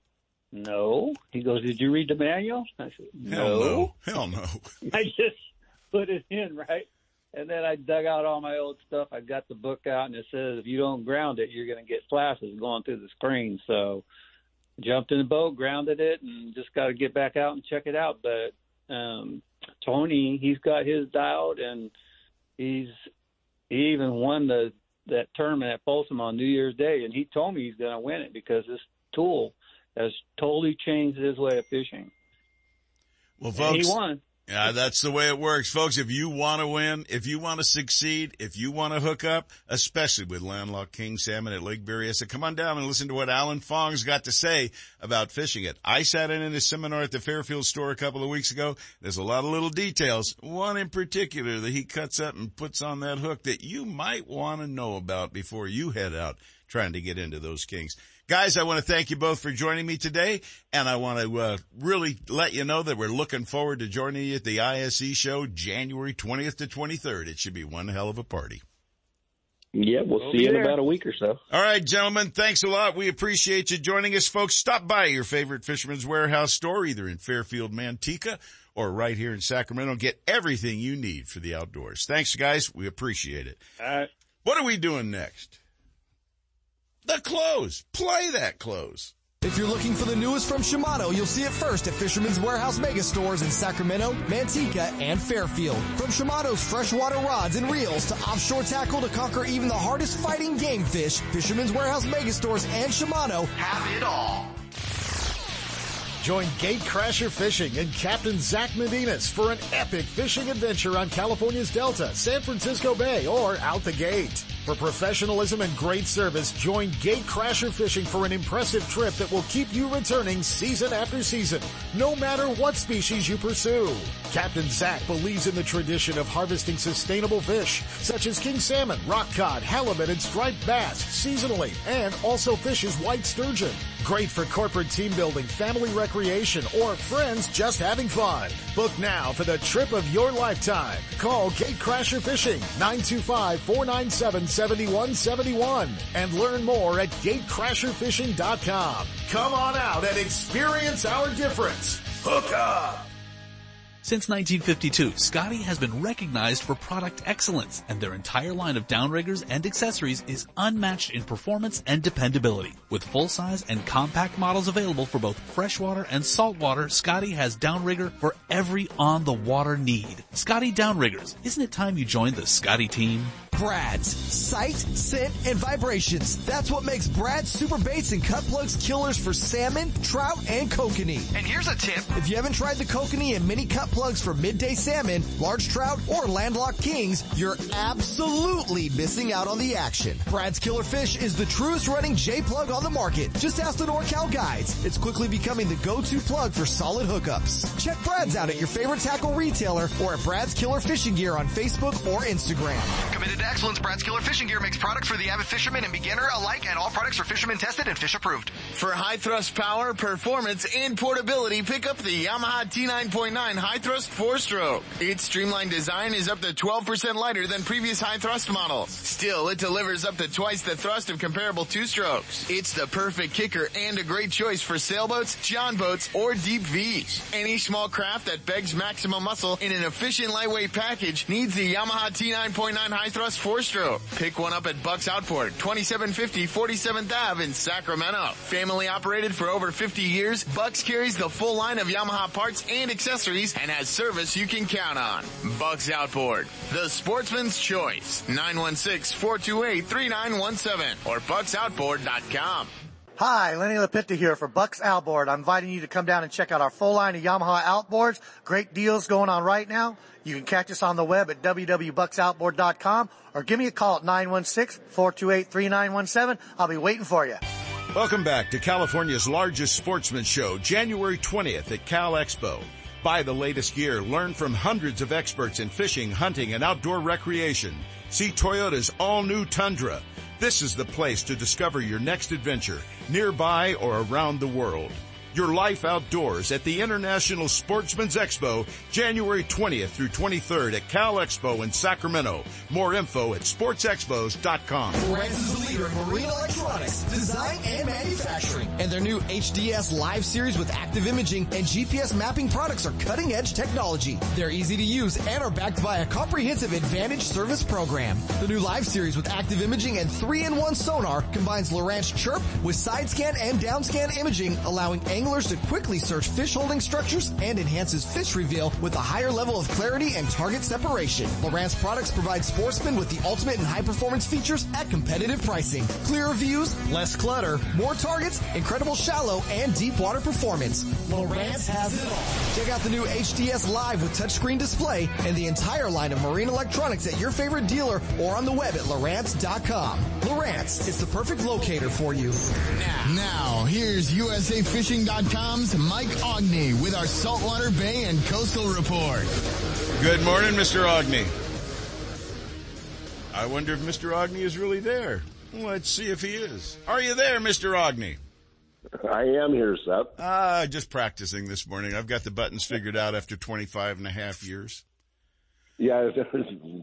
"No." He goes, "Did you read the manual?" I said, Hell no. Hell no. I just put it in right, and then I dug out all my old stuff. I got the book out, and it says if you don't ground it, you're going to get flashes going through the screen. So jumped in the boat, grounded it, and just got to get back out and check it out. But um, Tony, he's got his dialed, and he's he even won the that tournament at Folsom on New Year's Day, and he told me he's going to win it because this tool has totally changed his way of fishing. Well, And he won. Yeah, that's the way it works, folks. If you want to win, if you want to succeed, if you want to hook up, especially with landlocked king salmon at Lake Berryessa, come on down and listen to what Alan Fong's got to say about fishing it. I sat in at a seminar at the Fairfield store a couple of weeks ago. There's a lot of little details, one in particular that he cuts up and puts on that hook that you might want to know about before you head out trying to get into those kings. Guys, I want to thank you both for joining me today, and I want to uh, really let you know that we're looking forward to joining you at the ISE show January 20th to 23rd. It should be one hell of a party. Yeah, we'll, We'll see be you in about a week or so. All right, gentlemen, thanks a lot. We appreciate you joining us, folks. Stop by your favorite Fisherman's Warehouse store, either in Fairfield, Manteca, or right here in Sacramento. Get everything you need for the outdoors. Thanks, guys. We appreciate it. All right. What are we doing next? The close. Play that close. If you're looking for the newest from Shimano, you'll see it first at Fisherman's Warehouse mega stores in Sacramento, Manteca, and Fairfield. From Shimano's freshwater rods and reels to offshore tackle to conquer even the hardest fighting game fish, Fisherman's Warehouse mega stores and Shimano have it all. Join Gate Crasher Fishing and Captain Zach Medinas for an epic fishing adventure on California's Delta, San Francisco Bay, or out the gate. For professionalism and great service, join Gate Crasher Fishing for an impressive trip that will keep you returning season after season, no matter what species you pursue. Captain Zach believes in the tradition of harvesting sustainable fish, such as king salmon, rock cod, halibut, and striped bass, seasonally, and also fishes white sturgeon. Great for corporate team building, family recreation, or friends just having fun. Book now for the trip of your lifetime. Call Gatecrasher Fishing 925-497-7171 and learn more at gatecrasherfishing.com. Come on out and experience our difference. Hook up! Since 1952, Scotty has been recognized for product excellence, and their entire line of downriggers and accessories is unmatched in performance and dependability. With full-size and compact models available for both freshwater and saltwater, Scotty has downrigger for every on-the-water need. Scotty Downriggers, isn't it time you joined the Scotty team? Brad's. Sight, scent, and vibrations. That's what makes Brad's super baits and cut plugs killers for salmon, trout, and kokanee. And here's a tip. If you haven't tried the kokanee and mini cut plugs for midday salmon, large trout, or landlocked kings, you're absolutely missing out on the action. Brad's Killer Fish is the truest running J plug on the market. Just ask the NorCal guides. It's quickly becoming the go-to plug for solid hookups. Check Brad's out at your favorite tackle retailer or at Brad's Killer Fishing Gear on Facebook or Instagram. Committed to excellence, Brad's Killer Fishing Gear makes products for the avid fisherman and beginner alike, and all products are fisherman tested and fish approved. For high thrust power, performance, and portability, pick up the Yamaha T9.9 High Thrust 4-stroke. Its streamlined design is up to 12% lighter than previous high thrust models. Still, it delivers up to twice the thrust of comparable two-strokes. It's the perfect kicker and a great choice for sailboats, john boats, or deep V's. Any small craft that begs maximum muscle in an efficient lightweight package needs the Yamaha T9.9 High Thrust 4-stroke. Pick one up at Bucks Outboard, 2750 47th Ave in Sacramento. Family operated for over 50 years, Bucks carries the full line of Yamaha parts and accessories and has service you can count on. Bucks Outboard, the sportsman's choice. 916-428-3917 or bucksoutboard.com. Hi, Lenny Lapitta here for Bucks Outboard. I'm inviting you to come down and check out our full line of Yamaha outboards. Great deals going on right now. You can catch us on the web at www.bucksoutboard.com or give me a call at 916-428-3917. I'll be waiting for you. Welcome back to California's largest sportsman show, January 20th at Cal Expo. Buy the latest gear, learn from hundreds of experts in fishing, hunting, and outdoor recreation. See Toyota's all-new Tundra. This is the place to discover your next adventure, nearby or around the world. Your life outdoors at the International Sportsman's Expo, January 20th through 23rd at Cal Expo in Sacramento. More info at sportsexpos.com. Lowrance is the leader in marine electronics, design, and manufacturing. And their new HDS Live series with active imaging and GPS mapping products are cutting edge technology. They're easy to use and are backed by a comprehensive advantage service program. The new Live series with active imaging and 3-in-1 sonar combines Lowrance Chirp with side scan and down scan imaging, allowing anglers to quickly search fish holding structures and enhances fish reveal with a higher level of clarity and target separation. Lowrance products provide sportsmen with the ultimate in high performance features at competitive pricing. Clearer views, less clutter, more targets, incredible shallow and deep water performance. Lowrance has it all. Check out the new HDS Live with touchscreen display and the entire line of marine electronics at your favorite dealer or on the web at Lowrance.com. Lowrance is the perfect locator for you. Now, now here's USAFishing.com's Mike Ogney with our Saltwater Bay and Coastal Report. Good morning, Mr. Ogney. I wonder if Mr. Ogney is really there. Let's see if he is. Are you there, Mr. Ogney? I am here, Seth. Ah, just practicing this morning. I've got the buttons figured out after 25 and a half years. Yeah, I was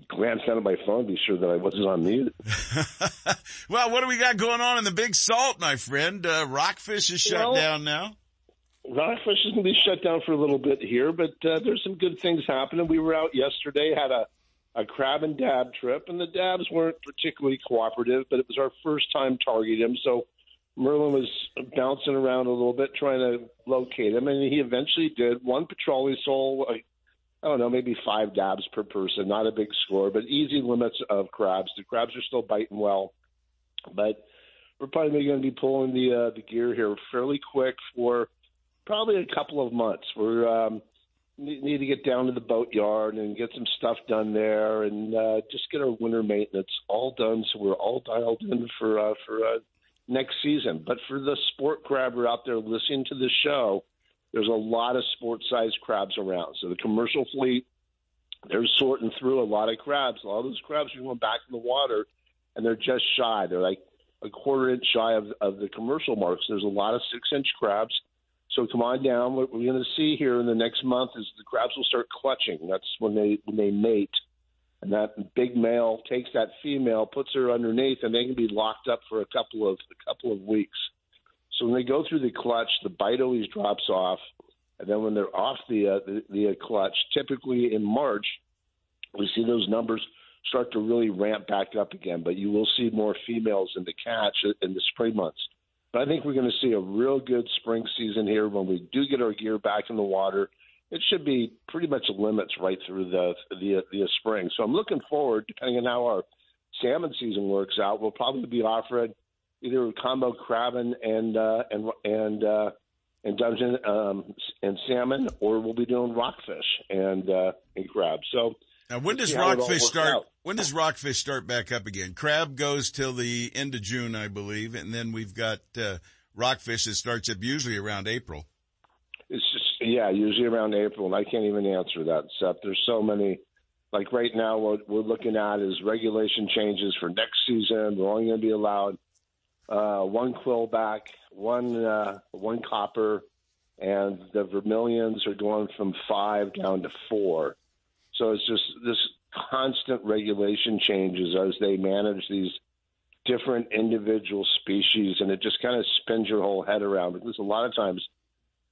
glanced down at my phone to be sure that I wasn't on mute. well, what do we got going on in the Big Salt, my friend? Uh, Rockfish is shut Well- down now. Rockfish is going to be shut down for a little bit here, but uh, there's some good things happening. We were out yesterday, had a, a crab and dab trip, and the dabs weren't particularly cooperative, but it was our first time targeting so Merlin was bouncing around a little bit trying to locate him, and he eventually did. One Petrale sole, I don't know, maybe five dabs per person, not a big score, but easy limits of crabs. The crabs are still biting well, but we're probably going to be pulling the uh, the gear here fairly quick for probably a couple of months. We're um, need need to get down to the boatyard and get some stuff done there, and uh, just get our winter maintenance all done, so we're all dialed in for uh, for uh, next season. But for the sport crabber out there listening to the show, there's a lot of sport-sized crabs around. So the commercial fleet, they're sorting through a lot of crabs. A lot of those crabs are going back in the water, and they're just shy. They're like a quarter inch shy of, of the commercial marks. There's a lot of six-inch crabs. So come on down. What we're going to see here in the next month is the crabs will start clutching. That's when they when they mate, and that big male takes that female, puts her underneath, and they can be locked up for a couple of a couple of weeks. So when they go through the clutch, the bite always drops off, and then when they're off the uh, the, the clutch, typically in March, we see those numbers start to really ramp back up again. But you will see more females in the catch in the spring months. But I think we're going to see a real good spring season here when we do get our gear back in the water. It should be pretty much limits right through the the, the spring. So I'm looking forward, depending on how our salmon season works out, we'll probably be offering either combo crabbing and uh, and and uh, and dungeon um, and salmon, or we'll be doing rockfish and uh, and crab. So Now, when does see how it all rockfish start? out. When does rockfish start back up again? Crab goes till the end of June, I believe, and then we've got uh, rockfish that starts up usually around April. It's just yeah, usually around April, and I can't even answer that. Except there's so many. Like right now, what we're looking at is regulation changes for next season. We're only going to be allowed uh, one quillback, one uh, one copper, and the vermilions are going from five down to four. So it's just this constant regulation changes as they manage these different individual species, and it just kind of spins your whole head around because a lot of times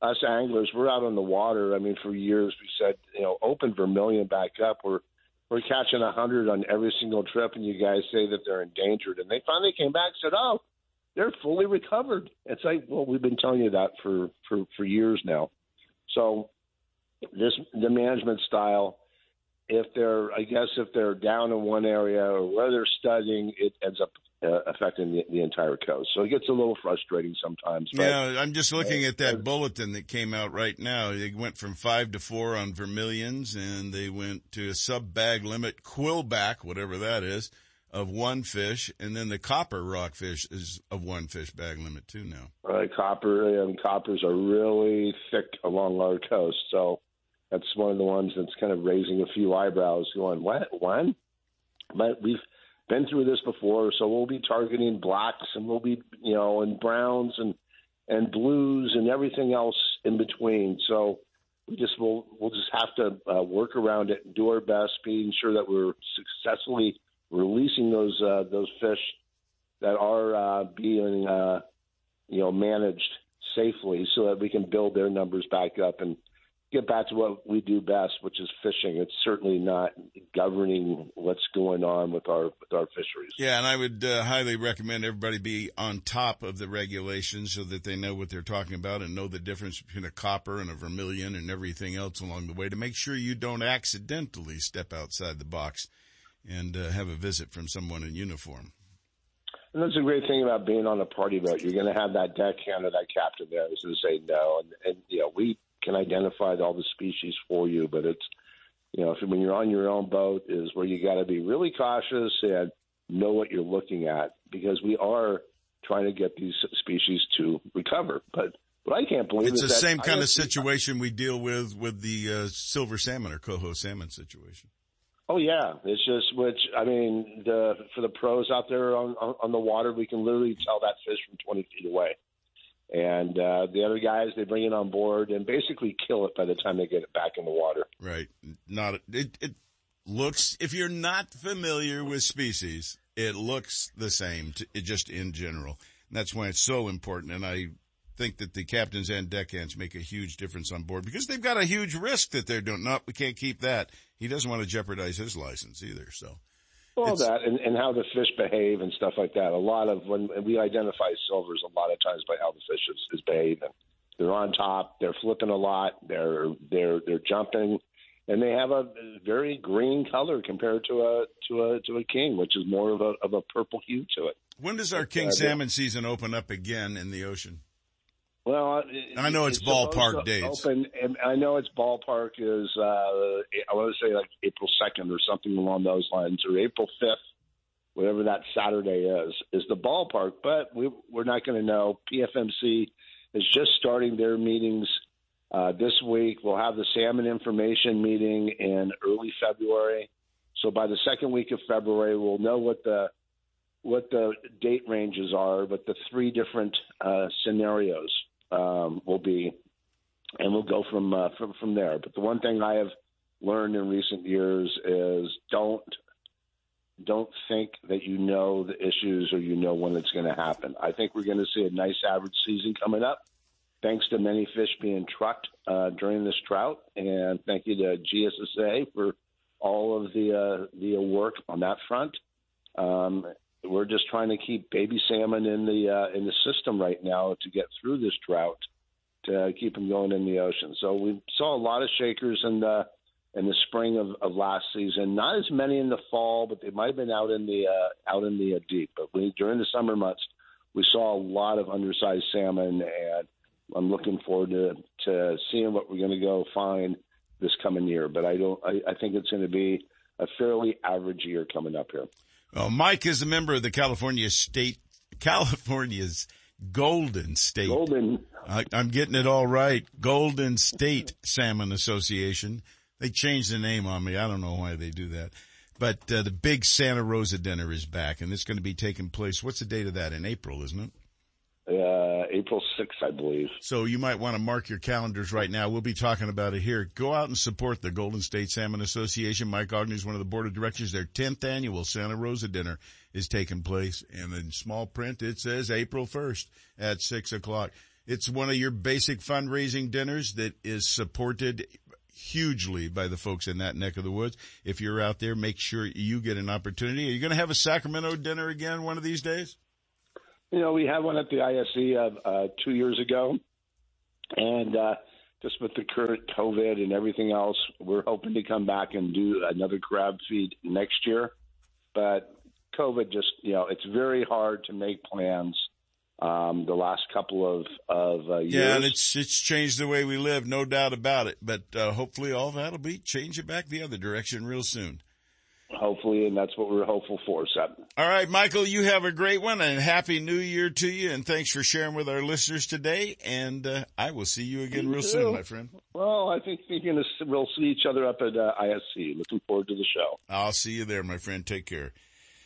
us anglers, we're out on the water. I mean, for years we said, you know, open vermilion back up. We're we're catching a hundred on every single trip, and you guys say that they're endangered. And they finally came back and said, "Oh, they're fully recovered." It's like, well, we've been telling you that for for for years now. So this the management style. If they're, I guess, if they're down in one area or where they're studying, it ends up uh, affecting the, the entire coast. So it gets a little frustrating sometimes. But, yeah, I'm just looking at that bulletin that came out right now. They went from five to four on vermilions, and they went to a sub bag limit quillback, whatever that is, of one fish, and then the copper rockfish is of one fish bag limit too now. Uh, copper and coppers are really thick along our coast, so that's one of the ones that's kind of raising a few eyebrows, going, "What? When?" But we've been through this before, so we'll be targeting blacks and we'll be, you know, and browns and and blues and everything else in between. So we just will we'll just have to uh, work around it and do our best, being sure that we're successfully releasing those uh, those fish that are uh, being uh, you know managed safely, so that we can build their numbers back up and get back to what we do best, which is fishing. It's certainly not governing what's going on with our with our fisheries. Yeah, and I would uh, highly recommend everybody be on top of the regulations so that they know what they're talking about and know the difference between a copper and a vermilion and everything else along the way to make sure you don't accidentally step outside the box and uh, have a visit from someone in uniform. And that's a great thing about being on a party boat. You're going to have that deckhand or that captain there who's going to say no, and, and you know we can identify all the species for you, but it's you know if, when you're on your own boat is where you got to be really cautious and know what you're looking at because we are trying to get these species to recover, but. What I can't believe it's the same kind of situation we deal with with the uh, silver salmon or coho salmon situation. Oh yeah, it's just which I mean the for the pros out there on on, on the water, we can literally tell that fish from twenty feet away, and uh, the other guys they bring it on board and basically kill it by the time they get it back in the water. Right. Not it. It looks. If you're not familiar with species, it looks the same. To, it just in general. And that's why it's so important. And I think that the captains and deckhands make a huge difference on board because they've got a huge risk that they're doing. No, we can't keep that. He doesn't want to jeopardize his license either. So. Well, that and, and how the fish behave and stuff like that. A lot of when we identify silvers, a lot of times by how the fish is, is behaving. They're on top. They're flipping a lot. They're they're they're jumping, and they have a very green color compared to a to a to a king, which is more of a of a purple hue to it. When does our king Uh, salmon season open up again in the ocean? Well, it- I know it's supposed ballpark dates. Open, and I know its ballpark is uh, I want to say like April second or something along those lines, or April fifth, whatever that Saturday is, is the ballpark. But we we're not going to know. PFMC is just starting their meetings uh, this week. We'll have the salmon information meeting in early February. So by the second week of February, we'll know what the what the date ranges are, but the three different uh, scenarios um, will be, and we'll go from uh, from from there. But the one thing I have learned in recent years is don't don't think that you know the issues or you know when it's going to happen. I think we're going to see a nice average season coming up, thanks to many fish being trucked uh, during this drought, and thank you to GSSA for all of the uh, the work on that front. Um, we're just trying to keep baby salmon in the uh, in the system right now to get through this drought to keep them going in the ocean. So we saw a lot of shakers in the in the spring of, of last season. Not as many in the fall, but they might have been out in the uh, out in the uh, deep. But we, during the summer months, we saw a lot of undersized salmon, and I'm looking forward to to seeing what we're going to go find this coming year. But I don't. I, I think it's going to be a fairly average year coming up here. Well, Mike is a member of the California State, California's Golden State. Golden. I, I'm getting it all right. Golden State Salmon Association. They changed the name on me. I don't know why they do that. But uh, the big Santa Rosa dinner is back, and it's going to be taking place. What's the date of that? In April, isn't it? April 6th, I believe. So you might want to mark your calendars right now. We'll be talking about it here. Go out and support the Golden State Salmon Association. Mike Ogney is one of the board of directors. Their 10th annual Santa Rosa dinner is taking place. And in small print, it says April 1st at 6 o'clock. It's one of your basic fundraising dinners that is supported hugely by the folks in that neck of the woods. If you're out there, make sure you get an opportunity. Are you going to have a Sacramento dinner again one of these days? You know, we had one at the ISE uh, uh, two years ago, and uh, just with the current COVID and everything else, we're hoping to come back and do another crab feed next year. But COVID just you know it's very hard to make plans. Um, the last couple of of uh, years. Yeah, and it's it's changed the way we live, no doubt about it. But uh, hopefully, all that'll be changing back the other direction real soon. Hopefully, and that's what we're hopeful for, Seth. All right, Michael, you have a great one and happy new year to you. And thanks for sharing with our listeners today. And, uh, I will see you again You real too. soon, my friend. Well, I think we're gonna we'll see each other up at uh, ISE. Looking forward to the show. I'll see you there, my friend. Take care.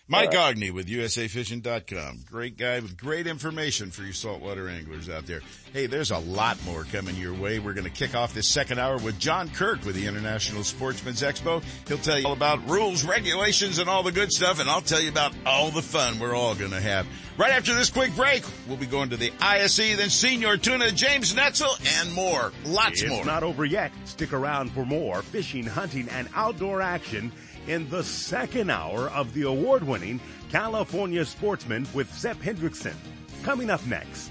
Mike All Ogney with USAFishing.com. Great guy with great information for you saltwater anglers out there. Hey, there's a lot more coming your way. We're going to kick off this second hour with John Kirk with the International Sportsman's Expo. He'll tell you all about rules, regulations, and all the good stuff, and I'll tell you about all the fun we're all going to have. Right after this quick break, we'll be going to the ISE, then Senior Tuna, James Netzel, and more. Lots it's more. not over yet. Stick around for more fishing, hunting, and outdoor action in the second hour of the award-winning California Sportsman with Sep Hendrickson. Coming up next.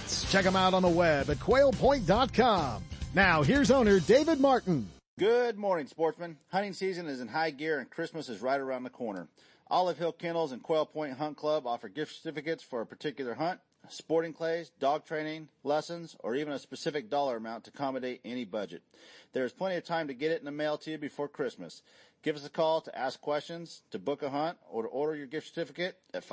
Check them out on the web at quailpoint.com. Now here's owner David Martin. Good morning, sportsmen. Hunting season is in high gear and Christmas is right around the corner. Olive Hill Kennels and Quail Point Hunt Club offer gift certificates for a particular hunt, sporting clays, dog training, lessons, or even a specific dollar amount to accommodate any budget. There is plenty of time to get it in the mail to you before Christmas. Give us a call to ask questions, to book a hunt, or to order your gift certificate at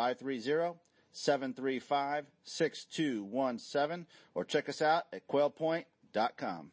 530-735-6217 or check us out at quailpoint.com.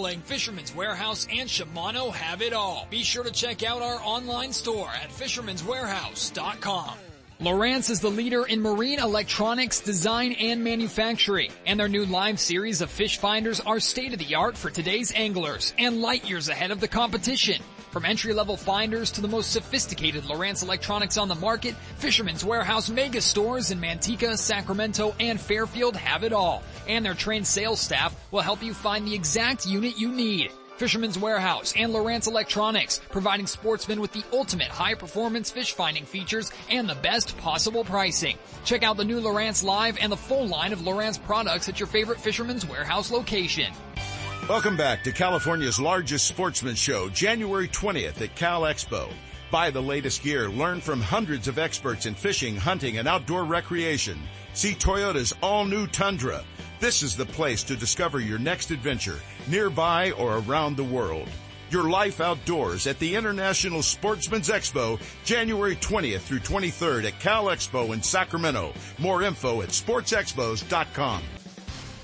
Fisherman's Warehouse and Shimano have it all. Be sure to check out our online store at fisherman'swarehouse.com. Lowrance is the leader in marine electronics design and manufacturing, and their new live series of fish finders are state of the art for today's anglers and light years ahead of the competition. From entry-level finders to the most sophisticated Lowrance electronics on the market, Fisherman's Warehouse mega stores in Manteca, Sacramento, and Fairfield have it all. And their trained sales staff will help you find the exact unit you need. Fisherman's Warehouse and Lowrance Electronics, providing sportsmen with the ultimate high-performance fish finding features and the best possible pricing. Check out the new Lowrance Live and the full line of Lowrance products at your favorite Fisherman's Warehouse location. Welcome back to California's largest sportsman show, January 20th at Cal Expo. Buy the latest gear, learn from hundreds of experts in fishing, hunting, and outdoor recreation. See Toyota's all-new Tundra. This is the place to discover your next adventure, nearby or around the world. Your life outdoors at the International Sportsman's Expo, January 20th through 23rd at Cal Expo in Sacramento. More info at sportsexpos.com.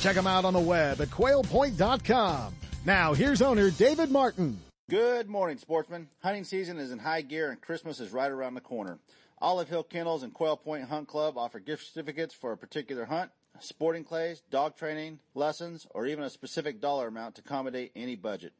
Check them out on the web at quailpoint.com. Now here's owner David Martin. Good morning, sportsmen. Hunting season is in high gear and Christmas is right around the corner. Olive Hill Kennels and Quail Point Hunt Club offer gift certificates for a particular hunt, sporting clays, dog training, lessons, or even a specific dollar amount to accommodate any budget.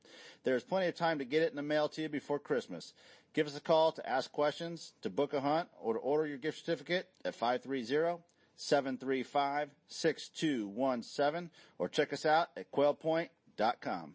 There is plenty of time to get it in the mail to you before Christmas. Give us a call to ask questions, to book a hunt, or to order your gift certificate at 530 735-6217 or check us out at quailpoint.com.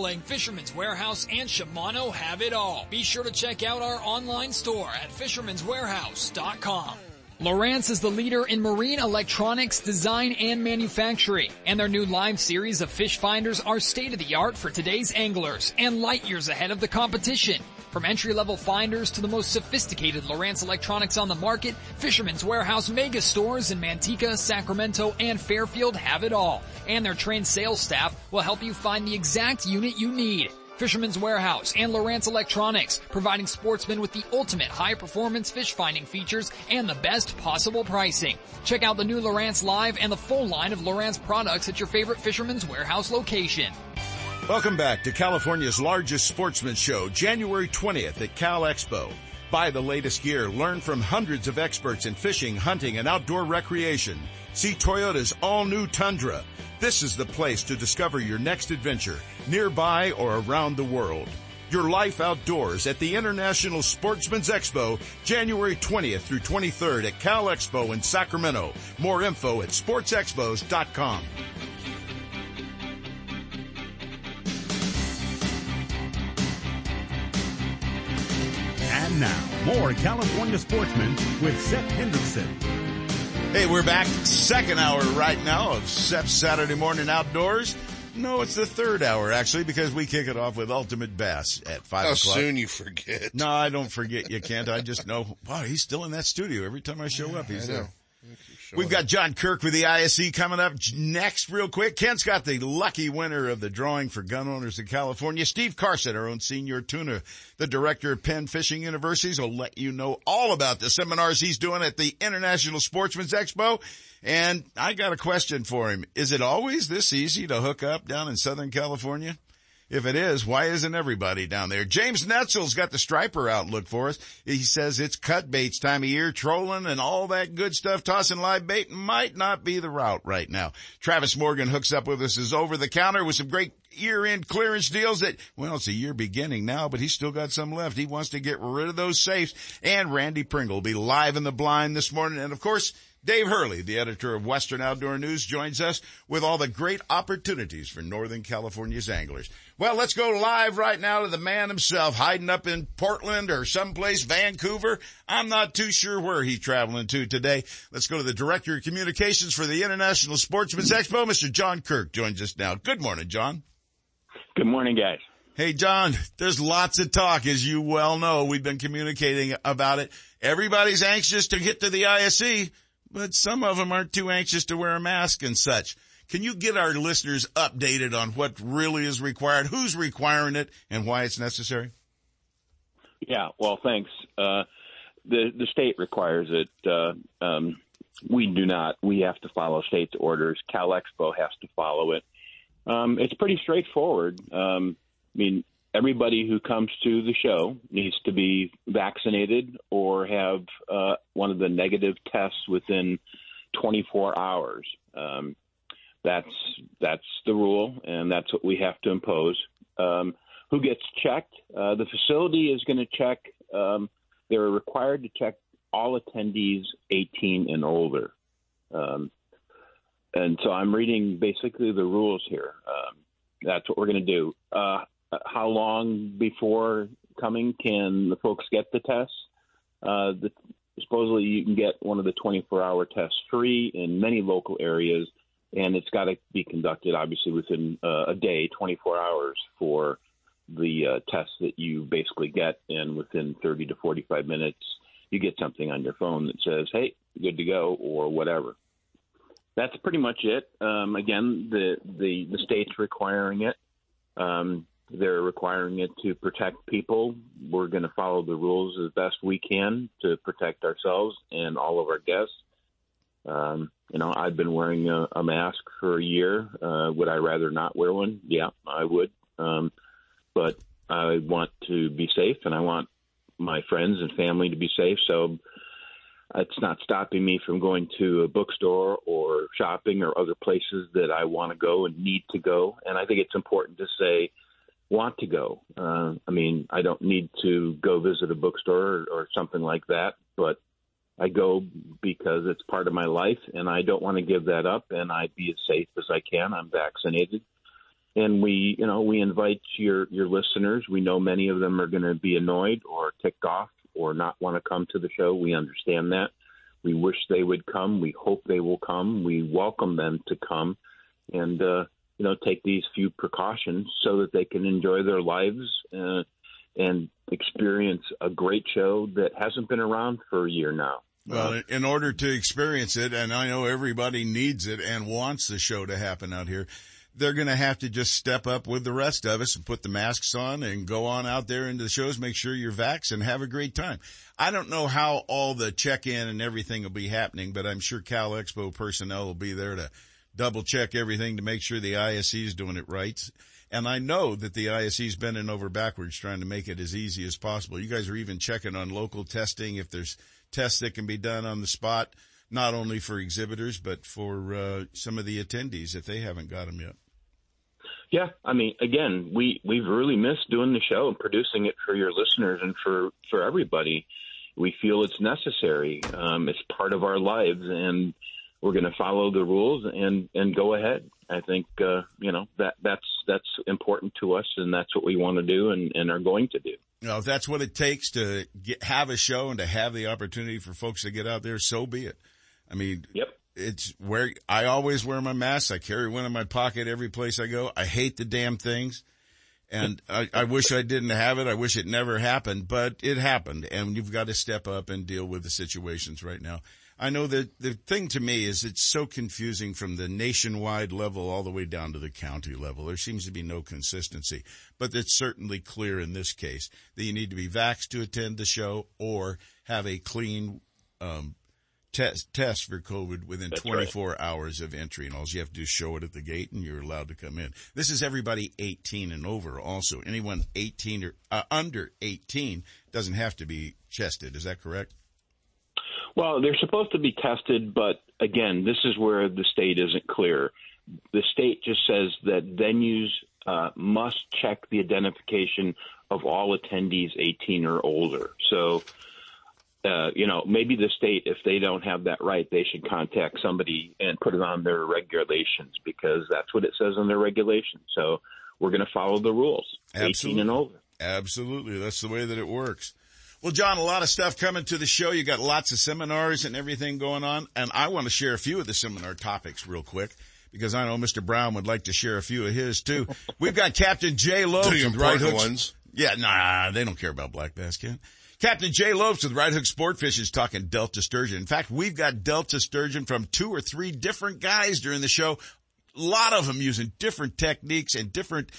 Fisherman's Warehouse and Shimano have it all. Be sure to check out our online store at fisherman'swarehouse.com. Lowrance is the leader in marine electronics design and manufacturing, and their new live series of fish finders are state of the art for today's anglers and light years ahead of the competition. From entry-level finders to the most sophisticated Lowrance electronics on the market, Fisherman's Warehouse mega stores in Manteca, Sacramento, and Fairfield have it all. And their trained sales staff will help you find the exact unit you need. Fisherman's Warehouse and Lowrance Electronics, providing sportsmen with the ultimate high performance fish finding features and the best possible pricing. Check out the new Lowrance Live and the full line of Lowrance products at your favorite Fisherman's Warehouse location. Welcome back to California's largest sportsman show, January 20th at Cal Expo. Buy the latest gear, learn from hundreds of experts in fishing, hunting, and outdoor recreation. See Toyota's all-new Tundra. This is the place to discover your next adventure, nearby or around the world. Your life outdoors at the International Sportsman's Expo, January 20th through 23rd at Cal Expo in Sacramento. More info at sportsexpos.com. And now, more California sportsmen with Sep Hendrickson. Hey, we're back. Second hour right now of Sep's Saturday Morning Outdoors. No, it's the third hour actually because we kick it off with Ultimate Bass at five How o'clock. soon you forget. No, I don't forget. You can't. I just know. Wow, he's still in that studio every time I show up. He's I there. We've got John Kirk with the ISE coming up next real quick. Kent's got the lucky winner of the drawing for gun owners in California. Steve Carson, our own senior tuna, the director of Penn Fishing Universities will let you know all about the seminars he's doing at the International Sportsman's Expo. And I got a question for him. Is it always this easy to hook up down in Southern California? If it is, why isn't everybody down there? James Netzel's got the striper outlook for us. He says it's cut baits time of year, trolling and all that good stuff, tossing live bait might not be the route right now. Travis Morgan hooks up with us as over the counter with some great year-end clearance deals that, well, it's a year beginning now, but he's still got some left. He wants to get rid of those safes. And Randy Pringle will be live in the blind this morning. And of course, Dave Hurley, the editor of Western Outdoor News, joins us with all the great opportunities for Northern California's anglers. Well, let's go live right now to the man himself, hiding up in Portland or someplace, Vancouver. I'm not too sure where he's traveling to today. Let's go to the Director of Communications for the International Sportsman's Expo, Mr. John Kirk joins us now. Good morning, John. Good morning, guys. Hey, John, there's lots of talk, as you well know. We've been communicating about it. Everybody's anxious to get to the ISE but some of them aren't too anxious to wear a mask and such. Can you get our listeners updated on what really is required, who's requiring it, and why it's necessary? Yeah, well, thanks. Uh, the the state requires it. Uh, um, we do not. We have to follow state's orders. Cal Expo has to follow it. Um, it's pretty straightforward. Um, I mean, everybody who comes to the show needs to be vaccinated or have uh, one of the negative tests within 24 hours. Um, that's that's the rule, and that's what we have to impose. Um, who gets checked? Uh, the facility is going to check. Um, they're required to check all attendees 18 and older. Um, and so I'm reading basically the rules here. Um, that's what we're going to do. Uh, how long before coming can the folks get the tests? Uh, the, supposedly, you can get one of the 24-hour tests free in many local areas, and it's got to be conducted obviously within uh, a day, 24 hours for the uh, test that you basically get, and within 30 to 45 minutes, you get something on your phone that says, "Hey, good to go," or whatever. That's pretty much it. Um, again, the, the the state's requiring it. Um, they're requiring it to protect people. We're going to follow the rules as best we can to protect ourselves and all of our guests. Um, you know, I've been wearing a, a mask for a year. Uh, would I rather not wear one? Yeah, I would. Um, but I want to be safe, and I want my friends and family to be safe. So it's not stopping me from going to a bookstore or shopping or other places that I want to go and need to go. And I think it's important to say want to go. Uh, I mean, I don't need to go visit a bookstore or, or something like that, but I go because it's part of my life, and I don't want to give that up. And I be as safe as I can. I'm vaccinated, and we, you know, we invite your your listeners. We know many of them are going to be annoyed or ticked off or not want to come to the show. We understand that. We wish they would come. We hope they will come. We welcome them to come, and uh, you know, take these few precautions so that they can enjoy their lives. Uh, and experience a great show that hasn't been around for a year now. Well, in order to experience it, and I know everybody needs it and wants the show to happen out here, they're going to have to just step up with the rest of us and put the masks on and go on out there into the shows, make sure you're vaxxed and have a great time. I don't know how all the check-in and everything will be happening, but I'm sure Cal Expo personnel will be there to double check everything to make sure the ISE is doing it right. And I know that the ISE is bending over backwards trying to make it as easy as possible. You guys are even checking on local testing if there's tests that can be done on the spot, not only for exhibitors, but for uh, some of the attendees if they haven't got them yet. Yeah, I mean, again, we we've really missed doing the show and producing it for your listeners and for for everybody. We feel it's necessary. Um, it's part of our lives, and we're going to follow the rules and and go ahead. I think uh, you know that that's that's important to us, and that's what we want to do and, and are going to do. You know, if that's what it takes to get, have a show and to have the opportunity for folks to get out there, so be it. I mean, yep. It's where I always wear my mask. I carry one in my pocket every place I go. I hate the damn things. And I, I wish I didn't have it. I wish it never happened, but it happened and you've got to step up and deal with the situations right now. I know that the thing to me is it's so confusing from the nationwide level all the way down to the county level. There seems to be no consistency, but it's certainly clear in this case that you need to be vaxxed to attend the show or have a clean, um, test, test for COVID within That's 24 right. hours of entry. And all you have to do is show it at the gate and you're allowed to come in. This is everybody 18 and over also. Anyone 18 or uh, under 18 doesn't have to be tested. Is that correct? Well, they're supposed to be tested, but again, this is where the state isn't clear. The state just says that venues uh, must check the identification of all attendees 18 or older. So, uh, you know, maybe the state, if they don't have that right, they should contact somebody and put it on their regulations because that's what it says in their regulations. So we're going to follow the rules, Absolutely. 18 and older. Absolutely. That's the way that it works. Well, John, a lot of stuff coming to the show. You got lots of seminars and everything going on. And I want to share a few of the seminar topics real quick because I know Mr. Brown would like to share a few of his too. We've got Captain Jay Lopes with Right Hooks. ones. Yeah, nah, they don't care about black bass, Ken. Captain Jay Lopes with Right Hook Sportfish is talking Delta sturgeon. In fact, we've got Delta sturgeon from two or three different guys during the show. A lot of them using different techniques and different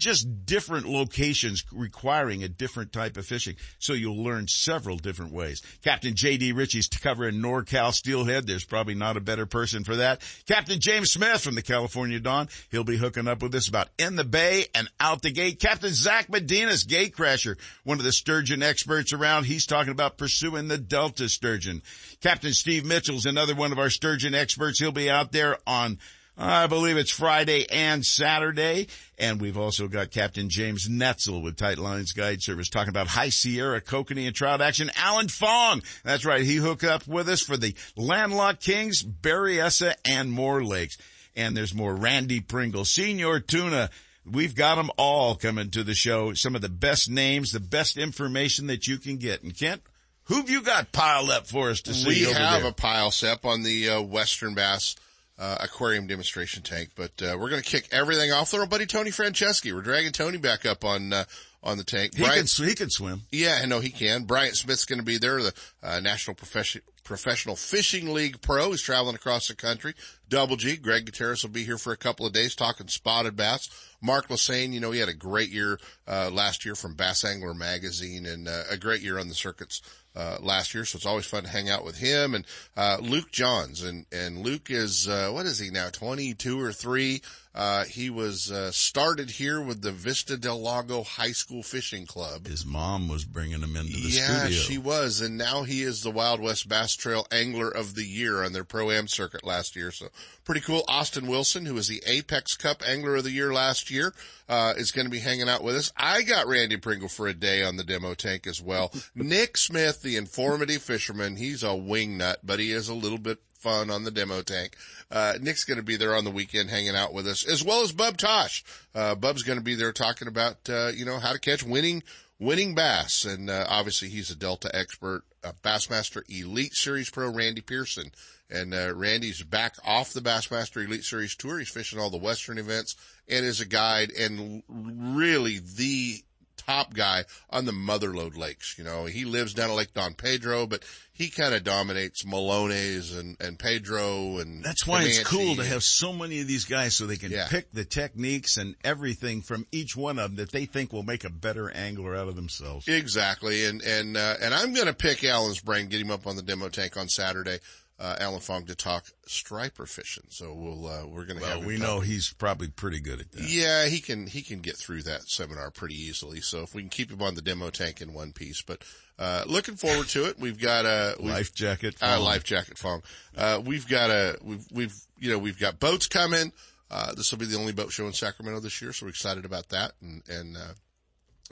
just different locations requiring a different type of fishing. So you'll learn several different ways. Captain J.D. Richey's covering NorCal Steelhead. There's probably not a better person for that. Captain James Smith from the California Dawn. He'll be hooking up with us about in the bay and out the gate. Captain Zach Medina's gate crasher, one of the sturgeon experts around. He's talking about pursuing the Delta sturgeon. Captain Steve Mitchell's another one of our sturgeon experts. He'll be out there on I believe it's Friday and Saturday. And we've also got Captain James Netzel with Tight Lines Guide Service talking about High Sierra, kokanee, and trout action. Alan Fong. That's right. He hooked up with us for the Landlocked Kings, Berryessa, and more lakes. And there's more Randy Pringle, Senior Tuna. We've got them all coming to the show. Some of the best names, the best information that you can get. And Kent, who've you got piled up for us to see? We have there? a pile set on the uh, Western Bass uh, aquarium demonstration tank. But uh, we're going to kick everything off with our buddy Tony Franceschi. We're dragging Tony back up on uh, on the tank. He Brian, can he can swim. Yeah, I know he can. Bryant Smith's going to be there, the uh, National Profession, Professional Fishing League Pro. He's traveling across the country. Double G, Greg Gutierrez will be here for a couple of days talking spotted bass. Mark Lassagne, you know, he had a great year uh, last year from Bass Angler Magazine and uh, a great year on the circuits uh, last year, so it's always fun to hang out with him and uh, Luke Johns and and Luke is uh, what is he now, twenty two or three? Uh, he was uh, started here with the Vista del Lago High School Fishing Club. His mom was bringing him into the yeah, studio. Yeah, she was, and now he is the Wild West Bass Trail Angler of the Year on their Pro Am circuit last year. So pretty cool. Austin Wilson, who was the Apex Cup Angler of the Year last year, uh, is going to be hanging out with us. I got Randy Pringle for a day on the demo tank as well. Nick Smith, the informative fisherman, he's a wing nut, but he is a little bit fun on the demo tank. Uh, Nick's going to be there on the weekend hanging out with us, as well as Bub Tosh. Uh, Bub's going to be there talking about, uh, you know, how to catch winning, winning bass. And, uh, obviously he's a Delta expert, uh, Bassmaster Elite Series Pro Randy Pierson. And, uh, Randy's back off the Bassmaster Elite Series tour. He's fishing all the Western events and is a guide and really the top guy on the motherlode lakes. You know, he lives down at Lake Don Pedro, but he kind of dominates Melones and, and Pedro and That's why it's cool to have so many of these guys so they can Yeah. pick the techniques and everything from each one of them that they think will make a better angler out of themselves. Exactly. And, and, uh, and I'm going to pick Alan's brain, get him up on the demo tank on Saturday, uh, Alan Fong to talk striper fishing. So we'll, uh, we're going to Well, have we know he's probably pretty good at that. Yeah, he can he can get through that seminar pretty easily. So if we can keep him on the demo tank in one piece, but uh looking forward to it. We've got a we've, Life jacket. uh, life jacket Fong. Uh we've got a we've we've you know we've got boats coming. Uh this will be the only boat show in Sacramento this year, so we're excited about that. And and uh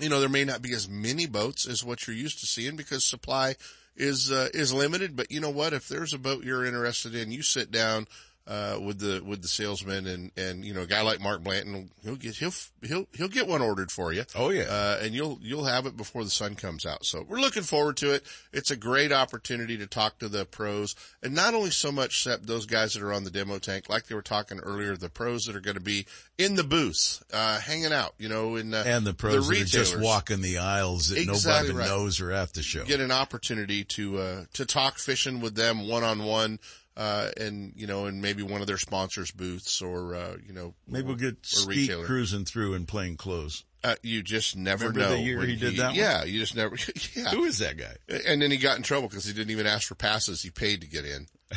you know there may not be as many boats as what you're used to seeing because supply is uh, is limited. But you know what? If there's a boat you're interested in, you sit down uh, with the with the salesman and and you know a guy like Mark Blanton, he'll get he'll he'll he'll get one ordered for you. Oh yeah, uh, and you'll you'll have it before the sun comes out. So we're looking forward to it. It's a great opportunity to talk to the pros, and not only so much except those guys that are on the demo tank, like they were talking earlier, the pros that are going to be in the booths, uh, hanging out, you know, in uh, and the pros that are just walking the aisles that Exactly nobody right. knows are at the show. Get an opportunity to uh, to talk fishing with them one on one. Uh, and, you know, and maybe one of their sponsors booths or, uh, you know, Maybe we'll get Skeet cruising through in plain clothes. Uh, you just never Remember know. the year when he did that one? Yeah, you just never, yeah. Who is that guy? And then he got in trouble because he didn't even ask for passes. He paid to get in.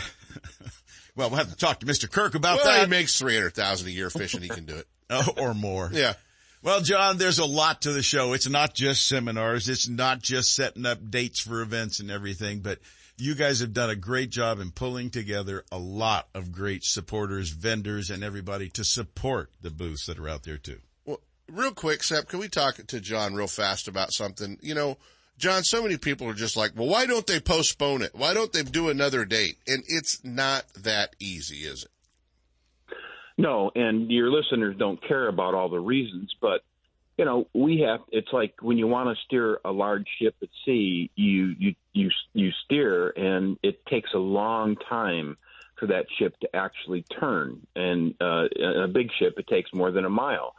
Well, we'll have to talk to Mr. Kirk about well, that. he makes 300000 a year fishing. He can do it. Oh, or more. Yeah. Well, John, there's a lot to the show. It's not just seminars. It's not just setting up dates for events and everything, but you guys have done a great job in pulling together a lot of great supporters, vendors, and everybody to support the booths that are out there too. Well, real quick, Sep, can we talk to John real fast about something? You know, John, so many people are just like, well, why don't they postpone it? Why don't they do another date? And it's not that easy, is it? No, and your listeners don't care about all the reasons, but you know, we have it's like when you want to steer a large ship at sea, you you you you steer and it takes a long time for that ship to actually turn. And uh a big ship it takes more than a mile.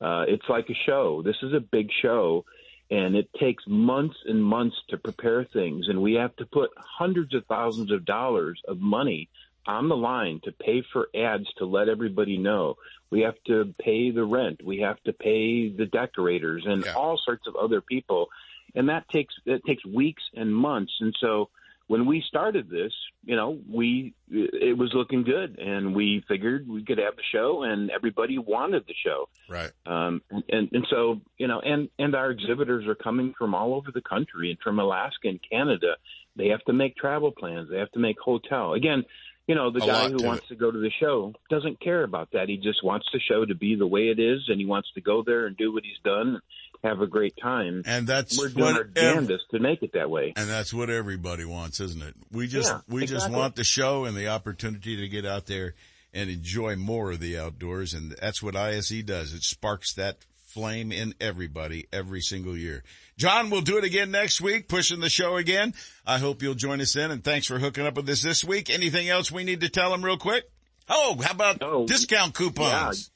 Uh it's like a show. This is a big show and it takes months and months to prepare things and we have to put hundreds of thousands of dollars of money on the line to pay for ads to let everybody know. We have to pay the rent. We have to pay the decorators and all sorts of other people. And that takes it takes weeks and months. And so when we started this, you know, we it was looking good and we figured we could have the show and everybody wanted the show. Right. Um, and, and so, you know, and, and our exhibitors are coming from all over the country and from Alaska and Canada. They have to make travel plans. They have to make hotel. Again, you know, the A guy who to wants to go to the show doesn't care about that. He just wants the show to be the way it is and he wants to go there and do what he's done, have a great time. And that's We're doing our ev- damnedest to make it that way. And that's what everybody wants, isn't it? We just, Yeah, we just want the show and the opportunity to get out there and enjoy more of the outdoors. And that's what ISE does. It sparks that flame in everybody every single year. John, we'll do it again next week, pushing the show again. I hope you'll join us then. And thanks for hooking up with us this week. Anything else we need to tell them real quick? Oh, how about discount coupons?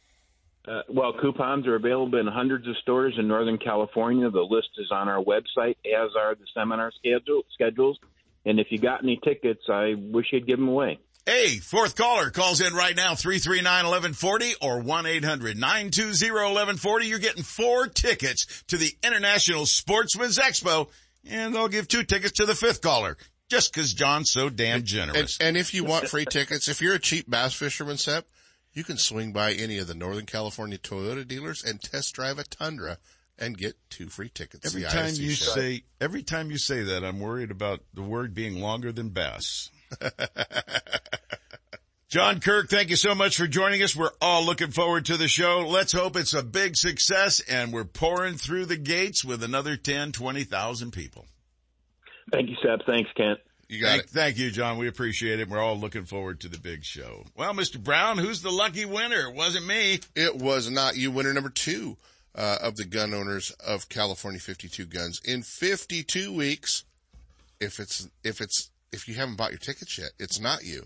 Uh, well, coupons are available in hundreds of stores in Northern California. The list is on our website, as are the seminar schedule, schedules. And if you got any tickets, I wish you'd give them away. Hey, fourth caller calls in right now, 339-1140 or 1-800-920-1140. You're getting four tickets to the International Sportsman's Expo, and they'll give two tickets to the fifth caller, just cause John's so damn generous. And, and if you want free tickets, if you're a cheap bass fisherman, Sep, You can swing by any of the Northern California Toyota dealers and test drive a Tundra and get two free tickets. Every time ISC you show. say, every time you say that, I'm worried about the word being longer than bass. John Kirk, thank you so much for joining us. We're all looking forward to the show. Let's hope it's a big success and we're pouring through the gates with another 10, 20,000 people. Thank you, Sep. Thanks, Kent. You got thank, it. Thank you, John. We appreciate it. We're all looking forward to the big show. Well, Mr. Brown, who's the lucky winner? It wasn't me. It was not you. Winner number two uh, of the gun owners of California 52 guns in 52 weeks. If it's if it's if you haven't bought your tickets yet, it's not you.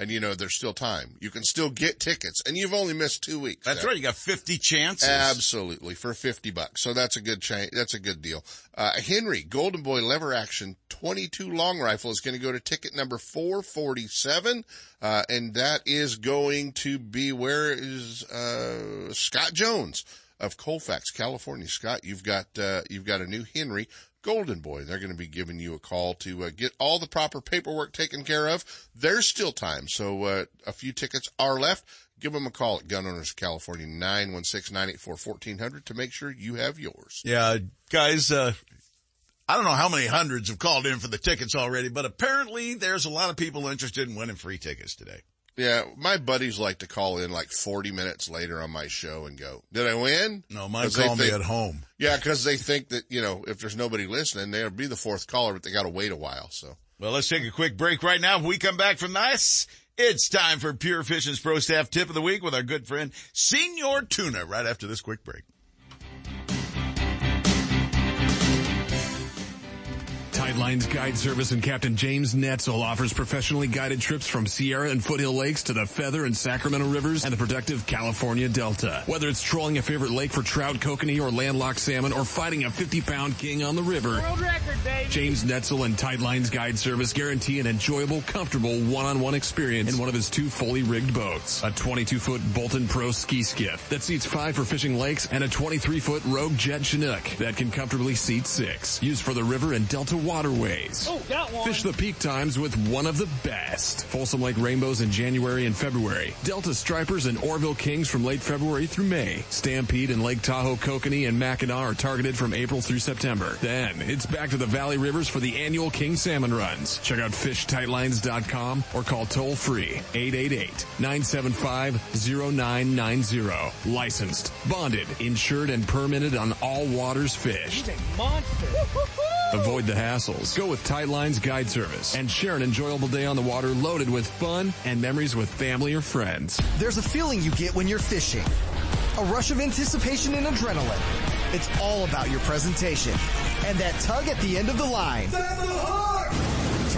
And you know there's still time. You can still get tickets, and you've only missed two weeks. That's right. You got 50 chances. Absolutely for 50 bucks. So that's a good cha- That's a good deal. Uh, Henry Golden Boy lever action 22 long rifle is going to go to ticket number 447. Uh, and that is going to be where is, uh, Scott Jones of Colfax, California. Scott, you've got, uh, you've got a new Henry Golden Boy. They're going to be giving you a call to uh, get all the proper paperwork taken care of. There's still time. So, uh, a few tickets are left. Give them a call at Gun Owners of California, 916-984-1400 to make sure you have yours. Yeah, guys, uh, I don't know how many hundreds have called in for the tickets already, but apparently there's a lot of people interested in winning free tickets today. Yeah, my buddies like to call in like 40 minutes later on my show and go, did I win? No, mine call me at home. Yeah, cause they think that, you know, if there's nobody listening, they'll be the fourth caller, but they gotta wait a while, so. Well, let's take a quick break right now. If we come back from this, it's time for Pure Fishing's Pro Staff Tip of the Week with our good friend, Senior Tuna, right after this quick break. Tight Lines Guide Service and Captain James Netzel offers professionally guided trips from Sierra and Foothill Lakes to the Feather and Sacramento Rivers and the productive California Delta. Whether it's trolling a favorite lake for trout, kokanee, or landlocked salmon, or fighting a 50-pound king on the river, World record, baby. James Netzel and Tight Lines Guide Service guarantee an enjoyable, comfortable one-on-one experience in one of his two fully rigged boats. A 22-foot Bolton Pro ski skiff that seats five for fishing lakes and a 23-foot Rogue Jet Chinook that can comfortably seat six. Used for the river and delta waterways. Oh, got one. Fish the peak times with one of the best. Folsom Lake Rainbows in January and February. Delta Stripers and Oroville Kings from late February through May. Stampede and Lake Tahoe Kokanee and Mackinaw are targeted from April through September. Then it's back to the Valley Rivers for the annual King Salmon runs. Check out fishtightlines.com or call toll free 888-975-0990. Licensed, bonded, insured, and permitted on all waters fished. He's a monster. Avoid the hassles. Go with Tight Lines Guide Service and share an enjoyable day on the water loaded with fun and memories with family or friends. There's a feeling you get when you're fishing. A rush of anticipation and adrenaline. It's all about your presentation. And that tug at the end of the line.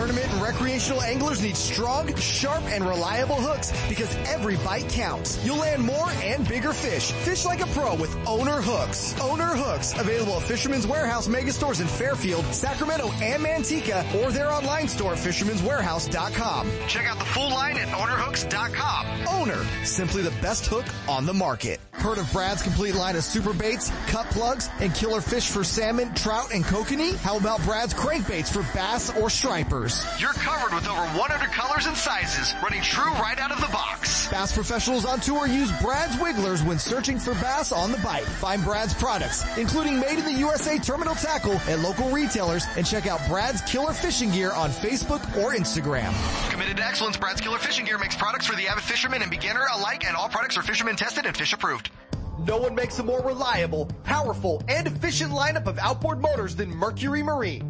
Tournament and recreational anglers need strong, sharp, and reliable hooks because every bite counts. You'll land more and bigger fish. Fish like a pro with Owner Hooks. Owner Hooks, available at Fisherman's Warehouse mega stores in Fairfield, Sacramento, and Manteca, or their online store at fisherman'swarehouse.com. Check out the full line at ownerhooks.com. Owner, simply the best hook on the market. Heard of Brad's complete line of super baits, cut plugs, and killer fish for salmon, trout, and kokanee? How about Brad's crankbaits for bass or stripers? You're covered with over 100 colors and sizes, running true right out of the box. Bass professionals on tour use Brad's Wigglers when searching for bass on the bite. Find Brad's products, including made in the USA terminal tackle at local retailers and check out Brad's Killer Fishing Gear on Facebook or Instagram. Committed to excellence, Brad's Killer Fishing Gear makes products for the avid fisherman and beginner alike, and all products are fisherman tested and fish approved. No one makes a more reliable, powerful, and efficient lineup of outboard motors than Mercury Marine.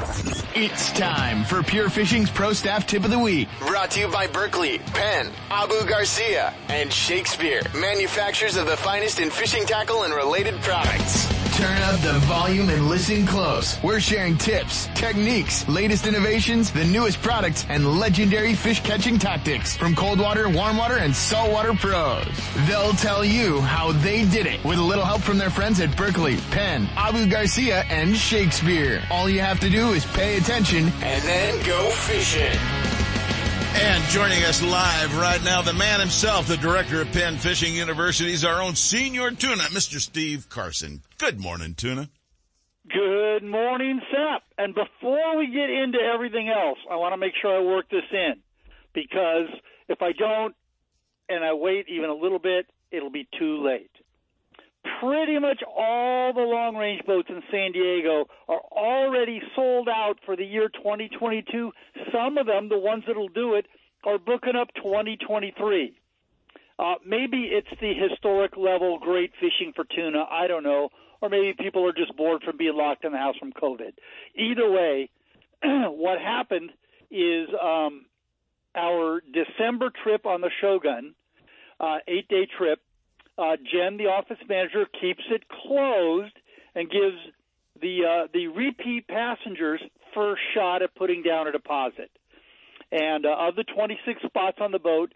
It's time for Pure Fishing's Pro Staff Tip of the Week. Brought to you by Berkley, Penn, Abu Garcia, and Shakespeare, manufacturers of the finest in fishing tackle and related products. Turn up the volume and listen close. We're sharing tips, techniques, latest innovations, the newest products, and legendary fish catching tactics from cold water, warm water, and saltwater pros. They'll tell you how they did it with a little help from their friends at Berkley, Penn, Abu Garcia, and Shakespeare. All you have to do is pay attention and then go fishing. And joining us live right now, the man himself, the director of Penn Fishing University's our own senior tuna, Mr. Steve Carson. Good morning, tuna. Good morning, Sep. And before we get into everything else, I want to make sure I work this in because if I don't and I wait even a little bit, it'll be too late. Pretty much all the long range boats in San Diego are already sold out for the year 2022. Some of them, the ones that'll do it, are booking up 2023. Uh, maybe it's the historic level great fishing for tuna. I don't know. Or maybe people are just bored from being locked in the house from COVID. Either way, what happened is um, our December trip on the Shogun, uh, eight day trip, uh, Jen, the office manager, keeps it closed and gives the uh, the repeat passengers first shot at putting down a deposit. And uh, of the 26 spots on the boat,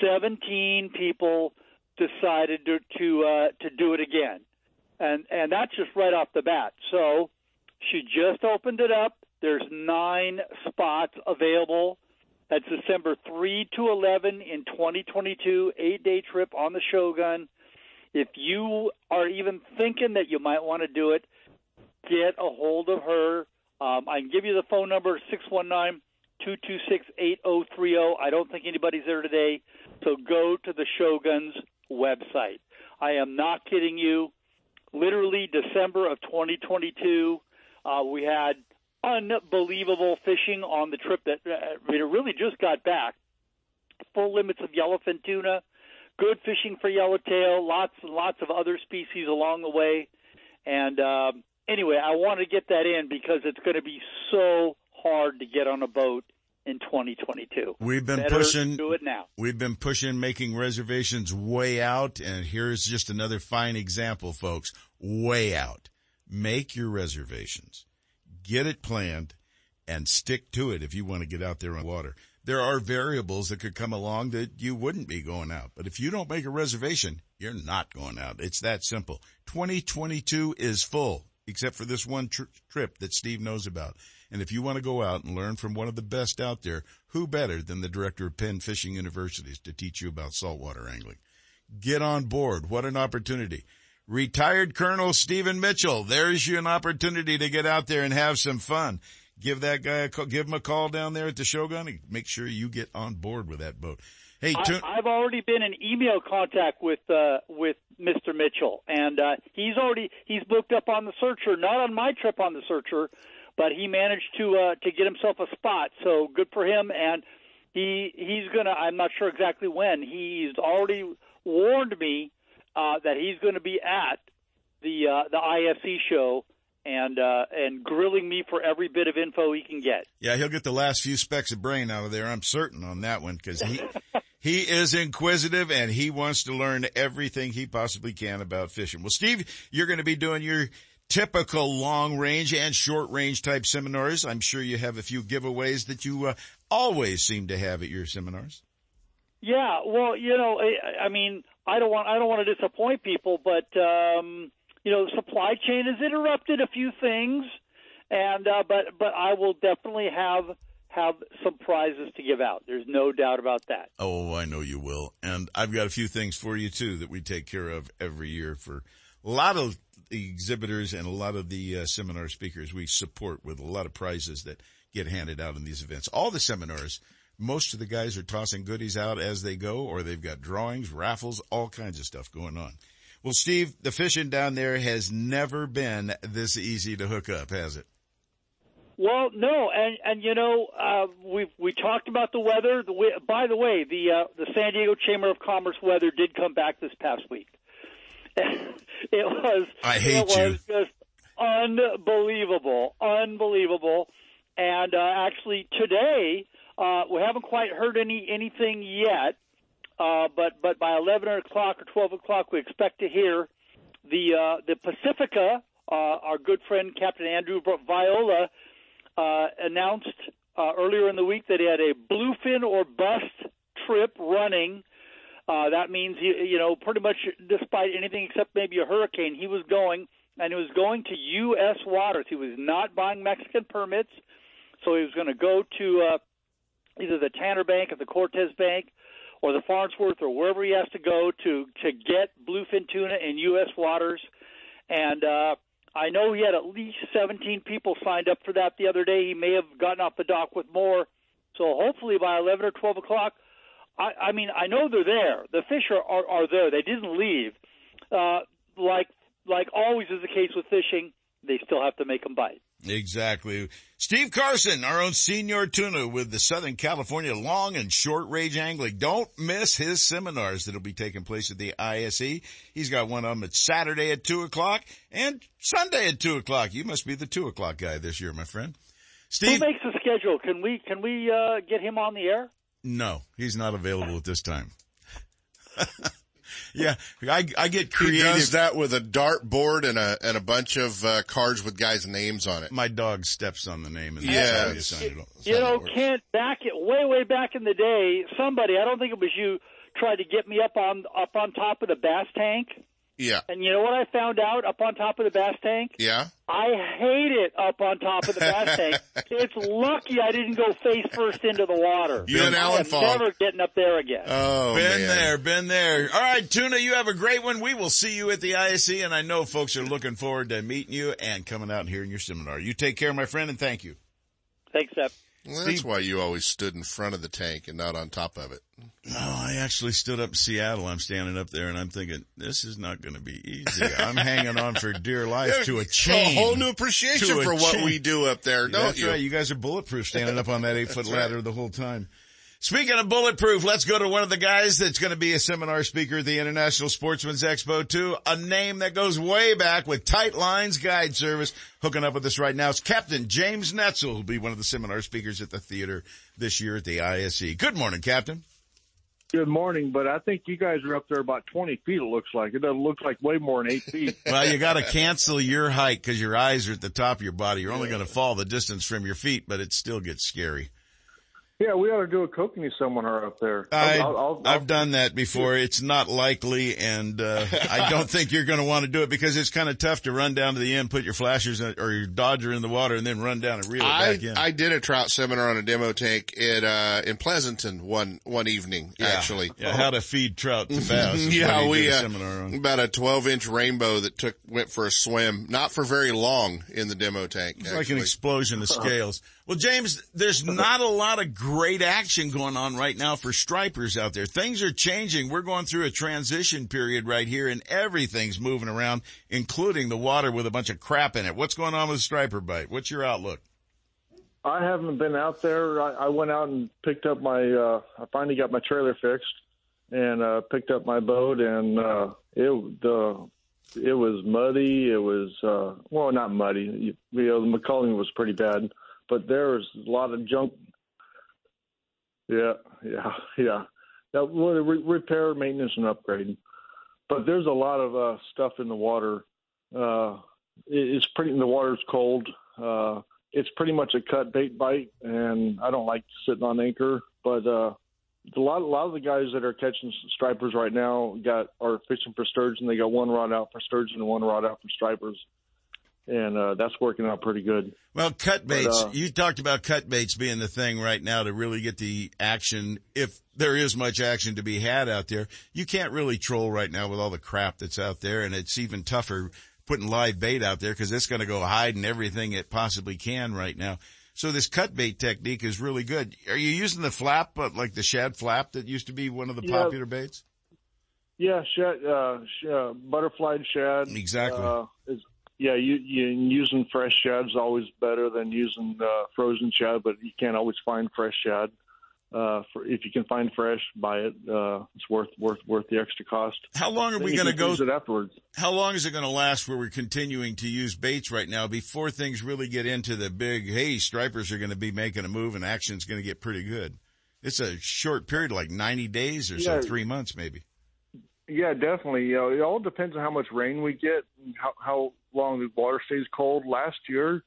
17 people decided to to, uh, to do it again, and and that's just right off the bat. So she just opened it up. There's nine spots available. That's December 3 to 11 in 2022, eight day trip on the Shogun. If you are even thinking that you might want to do it, get a hold of her. Um, I can give you the phone number 619 226 8030. I don't think anybody's there today, so go to the Shogun's website. I am not kidding you. Literally, December of 2022, uh, we had unbelievable fishing on the trip that uh, I mean, it really just got back. Full limits of yellowfin tuna, good fishing for yellowtail, lots and lots of other species along the way. And um, anyway, I want to get that in because it's going to be so hard to get on a boat in 2022. We've been Better pushing. Do it now. We've been pushing, making reservations way out, and here's just another fine example, folks. Way out. Make your reservations. Get it planned and stick to it if you want to get out there on water. There are variables that could come along that you wouldn't be going out. But if you don't make a reservation, you're not going out. It's that simple. 2022 is full, except for this one tr- trip that Steve knows about. And if you want to go out and learn from one of the best out there, who better than the director of Penn Fishing Universities to teach you about saltwater angling? Get on board. What an opportunity. Retired Colonel Stephen Mitchell. There's you an opportunity to get out there and have some fun. Give that guy a call, give him a call down there at the Shogun and make sure you get on board with that boat. Hey, I, tu- I've already been in email contact with uh, with Mr. Mitchell, and uh, he's already he's booked up on the Searcher. Not on my trip on the Searcher, but he managed to uh, to get himself a spot. So good for him. And he he's gonna. I'm not sure exactly when. He's already warned me uh, that he's going to be at the uh, the IFC show and uh, and grilling me for every bit of info he can get. Yeah, he'll get the last few specks of brain out of there. I'm certain on that one because he he is inquisitive and he wants to learn everything he possibly can about fishing. Well, Steve, you're going to be doing your typical long range and short range type seminars. I'm sure you have a few giveaways that you uh, always seem to have at your seminars. Yeah, well, you know, I, I mean, I don't want I don't want to disappoint people, but um, you know, the supply chain has interrupted a few things, and uh, but but I will definitely have have some prizes to give out. There's no doubt about that. Oh, I know you will. And I've got a few things for you too that we take care of every year for a lot of the exhibitors and a lot of the uh, seminar speakers we support with a lot of prizes that get handed out in these events. All the seminars, most of the guys are tossing goodies out as they go or they've got drawings, raffles, all kinds of stuff going on. Well, Steve, the fishing down there has never been this easy to hook up, has it? Well, no, and and you know uh, we we talked about the weather. The, we- by the way, the uh, the San Diego Chamber of Commerce weather did come back this past week. it was I hate it was you. just unbelievable, unbelievable. And uh, actually today uh, we haven't quite heard any anything yet, uh, but but by eleven o'clock or twelve o'clock we expect to hear the uh, the Pacifica, uh, our good friend Captain Andrew Viola uh, announced uh, earlier in the week that he had a bluefin or bust trip running. Uh, that means he, you know, pretty much despite anything except maybe a hurricane, he was going and he was going to U.S. waters. He was not buying Mexican permits, so he was going to go to uh, either the Tanner Bank or the Cortez Bank or the Farnsworth or wherever he has to go to to get bluefin tuna in U.S. waters. And uh, I know he had at least 17 people signed up for that the other day. He may have gotten off the dock with more. So hopefully by 11 or 12 o'clock, I, I mean, I know they're there. The fish are, are, are there. They didn't leave. Uh, like like always is the case with fishing, they still have to make them bite. Exactly. Steve Carson, our own senior tuna with the Southern California long and short range angling. Don't miss his seminars that'll be taking place at the ISE. He's got one of them at Saturday at two o'clock and Sunday at two o'clock. You must be the two o'clock guy this year, my friend. Steve. Who makes the schedule? Can we, can we, uh, get him on the air? No, he's not available at this time. yeah, I, I get creative. He does that with a dart board and a and a bunch of uh, cards with guys' names on it. My dog steps on the name and yeah, that's how you it. You know, Kent, back it way way back in the day, somebody I don't think it was you tried to get me up on up on top of the bass tank. Yeah. And you know what I found out up on top of the bass tank? Yeah. I hate it up on top of the bass tank. It's lucky I didn't go face first into the water. You and Alan I'm Fogg. never getting up there again. Oh, been man. there, been there. All right, Tuna, you have a great one. We will see you at the ISE, and I know folks are looking forward to meeting you and coming out and hearing your seminar. You take care, my friend, and thank you. Thanks, Sep. Well, that's why you always stood in front of the tank and not on top of it. No, I actually stood up in Seattle. I'm standing up there and I'm thinking, this is not going to be easy. I'm hanging on for dear life to a chain. A whole new appreciation for what chain. we do up there, don't That's you? right. You guys are bulletproof standing up on that eight foot That's right. ladder the whole time. Speaking of bulletproof, let's go to one of the guys that's going to be a seminar speaker at the International Sportsman's Expo too. A name that goes way back with Tight Lines Guide Service hooking up with us right now. It's Captain James Netzel who'll be one of the seminar speakers at the theater this year at the ISE. Good morning, Captain. Good morning, but I think you guys are up there about 20 feet, it looks like. It doesn't look like way more than eight feet. Well, you got to cancel your height because your eyes are at the top of your body. You're only going to fall the distance from your feet, but it still gets scary. Yeah, we ought to do a kokanee seminar up there. I, I'll, I'll, I've done that before. It's not likely, and uh, I don't think you're going to want to do it because it's kind of tough to run down to the end, put your flashers in, or your Dodger in the water, and then run down and reel it I, back in. I did a trout seminar on a demo tank in, uh, in Pleasanton one, one evening, Yeah. actually. Yeah, how to feed trout to bass. yeah, we, a uh, seminar on. about a 12 inch rainbow that took, went for a swim, not for very long in the demo tank. It's like an explosion of scales. Well, James, there's not a lot of great action going on right now for stripers out there. Things are changing. We're going through a transition period right here and everything's moving around, including the water with a bunch of crap in it. What's going on with the striper bite? What's your outlook? I haven't been out there. I, I went out and picked up my, uh, I finally got my trailer fixed and, uh, picked up my boat and, uh, it, the, it was muddy. It was, uh, well, not muddy. You know, the McCulling was pretty bad, but there's a lot of junk. Yeah, yeah, yeah. That well, re- repair, maintenance, and upgrading. But there's a lot of uh, stuff in the water. Uh, it, it's pretty. The water's cold. Uh, it's pretty much a cut bait bite, and I don't like sitting on anchor. But uh, a lot, a lot of the guys that are catching stripers right now got are fishing for sturgeon. They got one rod out for sturgeon and one rod out for stripers, and uh, that's working out pretty good. Well, cut But, baits. uh, you talked about cut baits being the thing right now to really get the action. If there is much action to be had out there, you can't really troll right now with all the crap that's out there. And it's even tougher putting live bait out there because it's going to go hiding everything it possibly can right now. So this cut bait technique is really good. Are you using the flap, but like the shad flap that used to be one of the Yeah. popular baits? Yeah, shad, uh, sh- uh, butterflied shad. Exactly. Uh, is, yeah, you, you using fresh shad is always better than using uh, frozen shad, but you can't always find fresh shad. Uh, for, if you can find fresh, buy it. Uh, it's worth worth worth the extra cost. How long are Then we going to go? use it afterwards? How long is it going to last where we're continuing to use baits right now before things really get into the big, hey, stripers are going to be making a move and action's going to get pretty good? It's a short period, like 90 days or so, three months maybe. Yeah, definitely. You know, it all depends on how much rain we get and how, how long the water stays cold. Last year,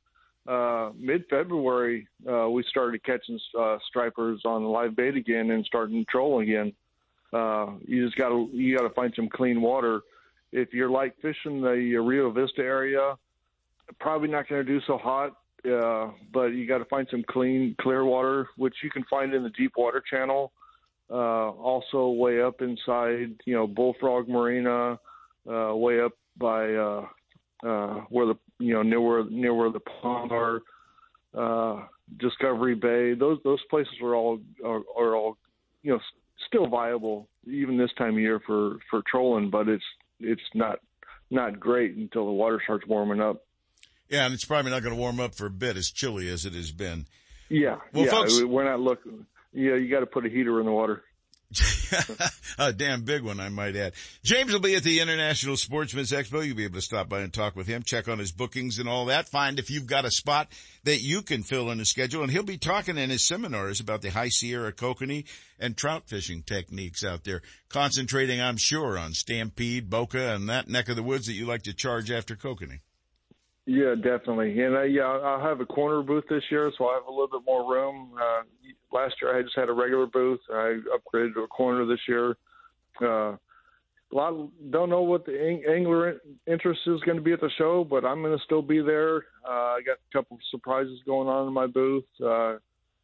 uh, mid-February, uh, we started catching uh, stripers on live bait again and starting to troll again. Uh, you just got to you got to find some clean water. If you're like fishing the Rio Vista area, probably not going to do so hot. Uh, but you got to find some clean, clear water, which you can find in the deep water channel. Uh, also, way up inside, you know, Bullfrog Marina, uh, way up by uh, uh, where the you know near where near where the ponds are, uh, Discovery Bay. Those those places are all are, are all you know still viable even this time of year for for trolling, but it's it's not not great until the water starts warming up. Yeah, and it's probably not going to warm up for a bit as chilly as it has been. Yeah, Well, yeah, folks- we're not looking. Yeah, you got to put a heater in the water. a damn big one, I might add. James will be at the International Sportsman's Expo. You'll be able to stop by and talk with him, check on his bookings and all that. Find if you've got a spot that you can fill in a schedule. And he'll be talking in his seminars about the High Sierra kokanee and trout fishing techniques out there, concentrating, I'm sure, on stampede, boca, and that neck of the woods that you like to charge after kokanee. Yeah, definitely. And uh, yeah, I'll have a corner booth this year, so I have a little bit more room. Uh, last year I just had a regular booth. I upgraded to a corner this year. Uh, a lot of, don't know what the ang- angler interest is going to be at the show, but I'm going to still be there. Uh, I got a couple of surprises going on in my booth. Uh,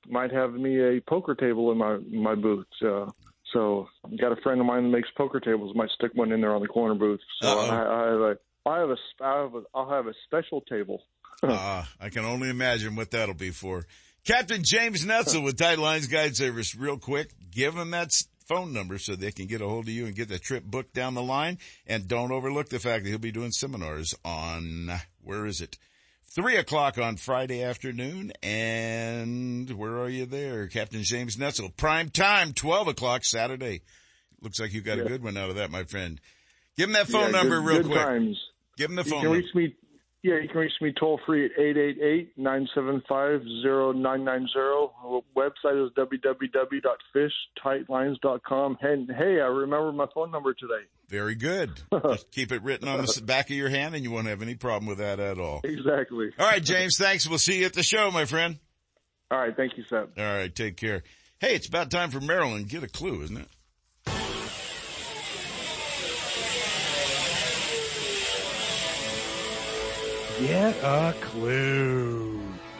might have me a poker table in my my booth. Uh, so got a friend of mine that makes poker tables. Might stick one in there on the corner booth. So I, I have a I have a I have a I'll have a special table. Ah, I can only imagine what that'll be for. Captain James Netzel with Tight Lines Guide Service. Real quick, give them that phone number so they can get a hold of you and get the trip booked down the line. And don't overlook the fact that he'll be doing seminars on, where is it? Three o'clock on Friday afternoon. And where are you there? Captain James Netzel. Prime time, 12 o'clock Saturday. Looks like you got a good one out of that, my friend. Give him that phone Yeah, number good- real good quick. Times. Give him the you can reach me. Yeah, you can reach me toll free at 888-975-0990. Website is www.fishtightlines.com. And hey, I remember my phone number today. Very good. Just keep it written on the back of your hand and you won't have any problem with that at all. Exactly. All right, James, thanks. We'll see you at the show, my friend. All right. Thank you, Sep. All right, take care. Hey, it's about time for Marilyn. Get a clue, isn't it? Get a clue.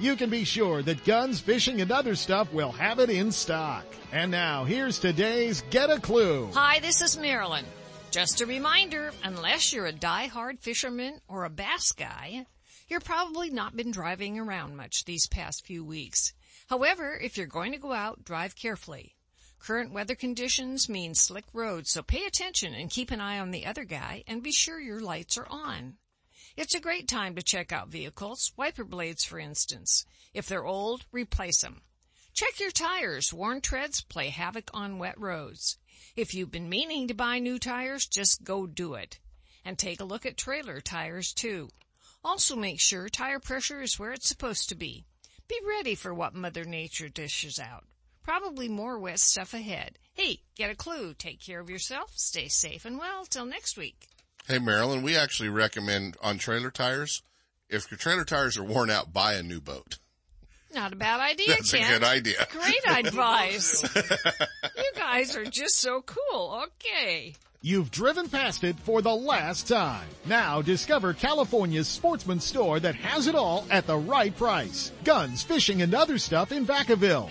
you can be sure that Guns, Fishing, and Other Stuff will have it in stock. And now, here's today's Get a Clue. Hi, this is Marilyn. Just a reminder, unless you're a die-hard fisherman or a bass guy, you're probably not been driving around much these past few weeks. However, if you're going to go out, drive carefully. Current weather conditions mean slick roads, so pay attention and keep an eye on the other guy and be sure your lights are on. It's a great time to check out vehicles, wiper blades for instance. If they're old, replace them. Check your tires. Worn treads play havoc on wet roads. If you've been meaning to buy new tires, just go do it. And take a look at trailer tires too. Also make sure tire pressure is where it's supposed to be. Be ready for what Mother Nature dishes out. Probably more wet stuff ahead. Hey, get a clue. Take care of yourself. Stay safe and well. Till next week. Hey, Marilyn, we actually recommend on trailer tires, if your trailer tires are worn out, buy a new boat. Not a bad idea, That's a good idea. Great advice. you guys are just so cool. Okay. You've driven past it for the last time. Now discover California's sportsman store that has it all at the right price. Guns, fishing, and other stuff in Vacaville.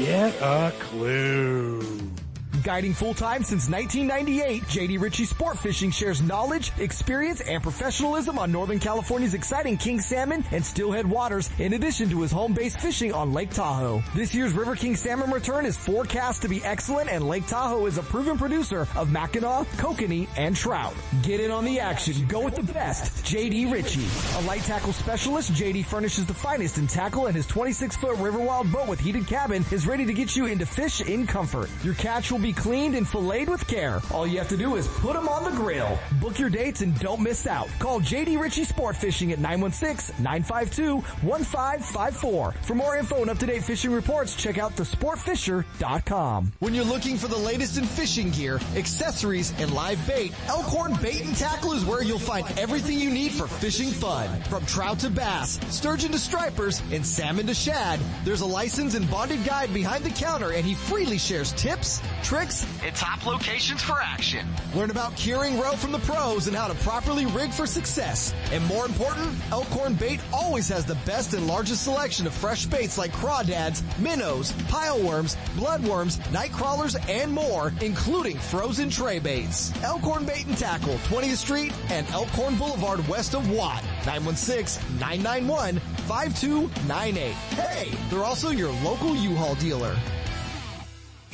Get a clue. Guiding full-time since 1998, JD Richey Sport Fishing shares knowledge, experience, and professionalism on Northern California's exciting king salmon and steelhead waters in addition to his home-based fishing on Lake Tahoe. This year's River King salmon return is forecast to be excellent and Lake Tahoe is a proven producer of Mackinaw, kokanee, and trout. Get in on the action. Go with the best. JD Richey. A light tackle specialist, JD furnishes the finest in tackle and his 26-foot Riverwild boat with heated cabin is ready to get you into fish in comfort. Your catch will be cleaned and filleted with care. All you have to do is put them on the grill. Book your dates and don't miss out. Call JD Richey Sport Fishing at 916-952-1554. For more info and up-to-date fishing reports, check out thesportfisher.com. When you're looking for the latest in fishing gear, accessories, and live bait, Elkhorn Bait and Tackle is where you'll find everything you need for fishing fun. From trout to bass, sturgeon to stripers, and salmon to shad, there's a licensed and bonded guide behind the counter and he freely shares tips, tricks, and top locations for action. Learn about curing roe from the pros and how to properly rig for success. And more important, Elkhorn Bait always has the best and largest selection of fresh baits like crawdads, minnows, pileworms, bloodworms, night crawlers, and more, including frozen tray baits. Elkhorn Bait and Tackle, 20th Street and Elkhorn Boulevard west of Watt, 916-991-5298. Hey, they're also your local U-Haul dealer.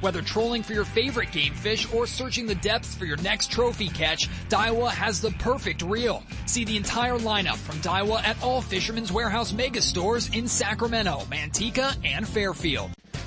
Whether trolling for your favorite game fish or searching the depths for your next trophy catch, Daiwa has the perfect reel. See the entire lineup from Daiwa at all Fisherman's Warehouse mega stores in Sacramento, Manteca, and Fairfield.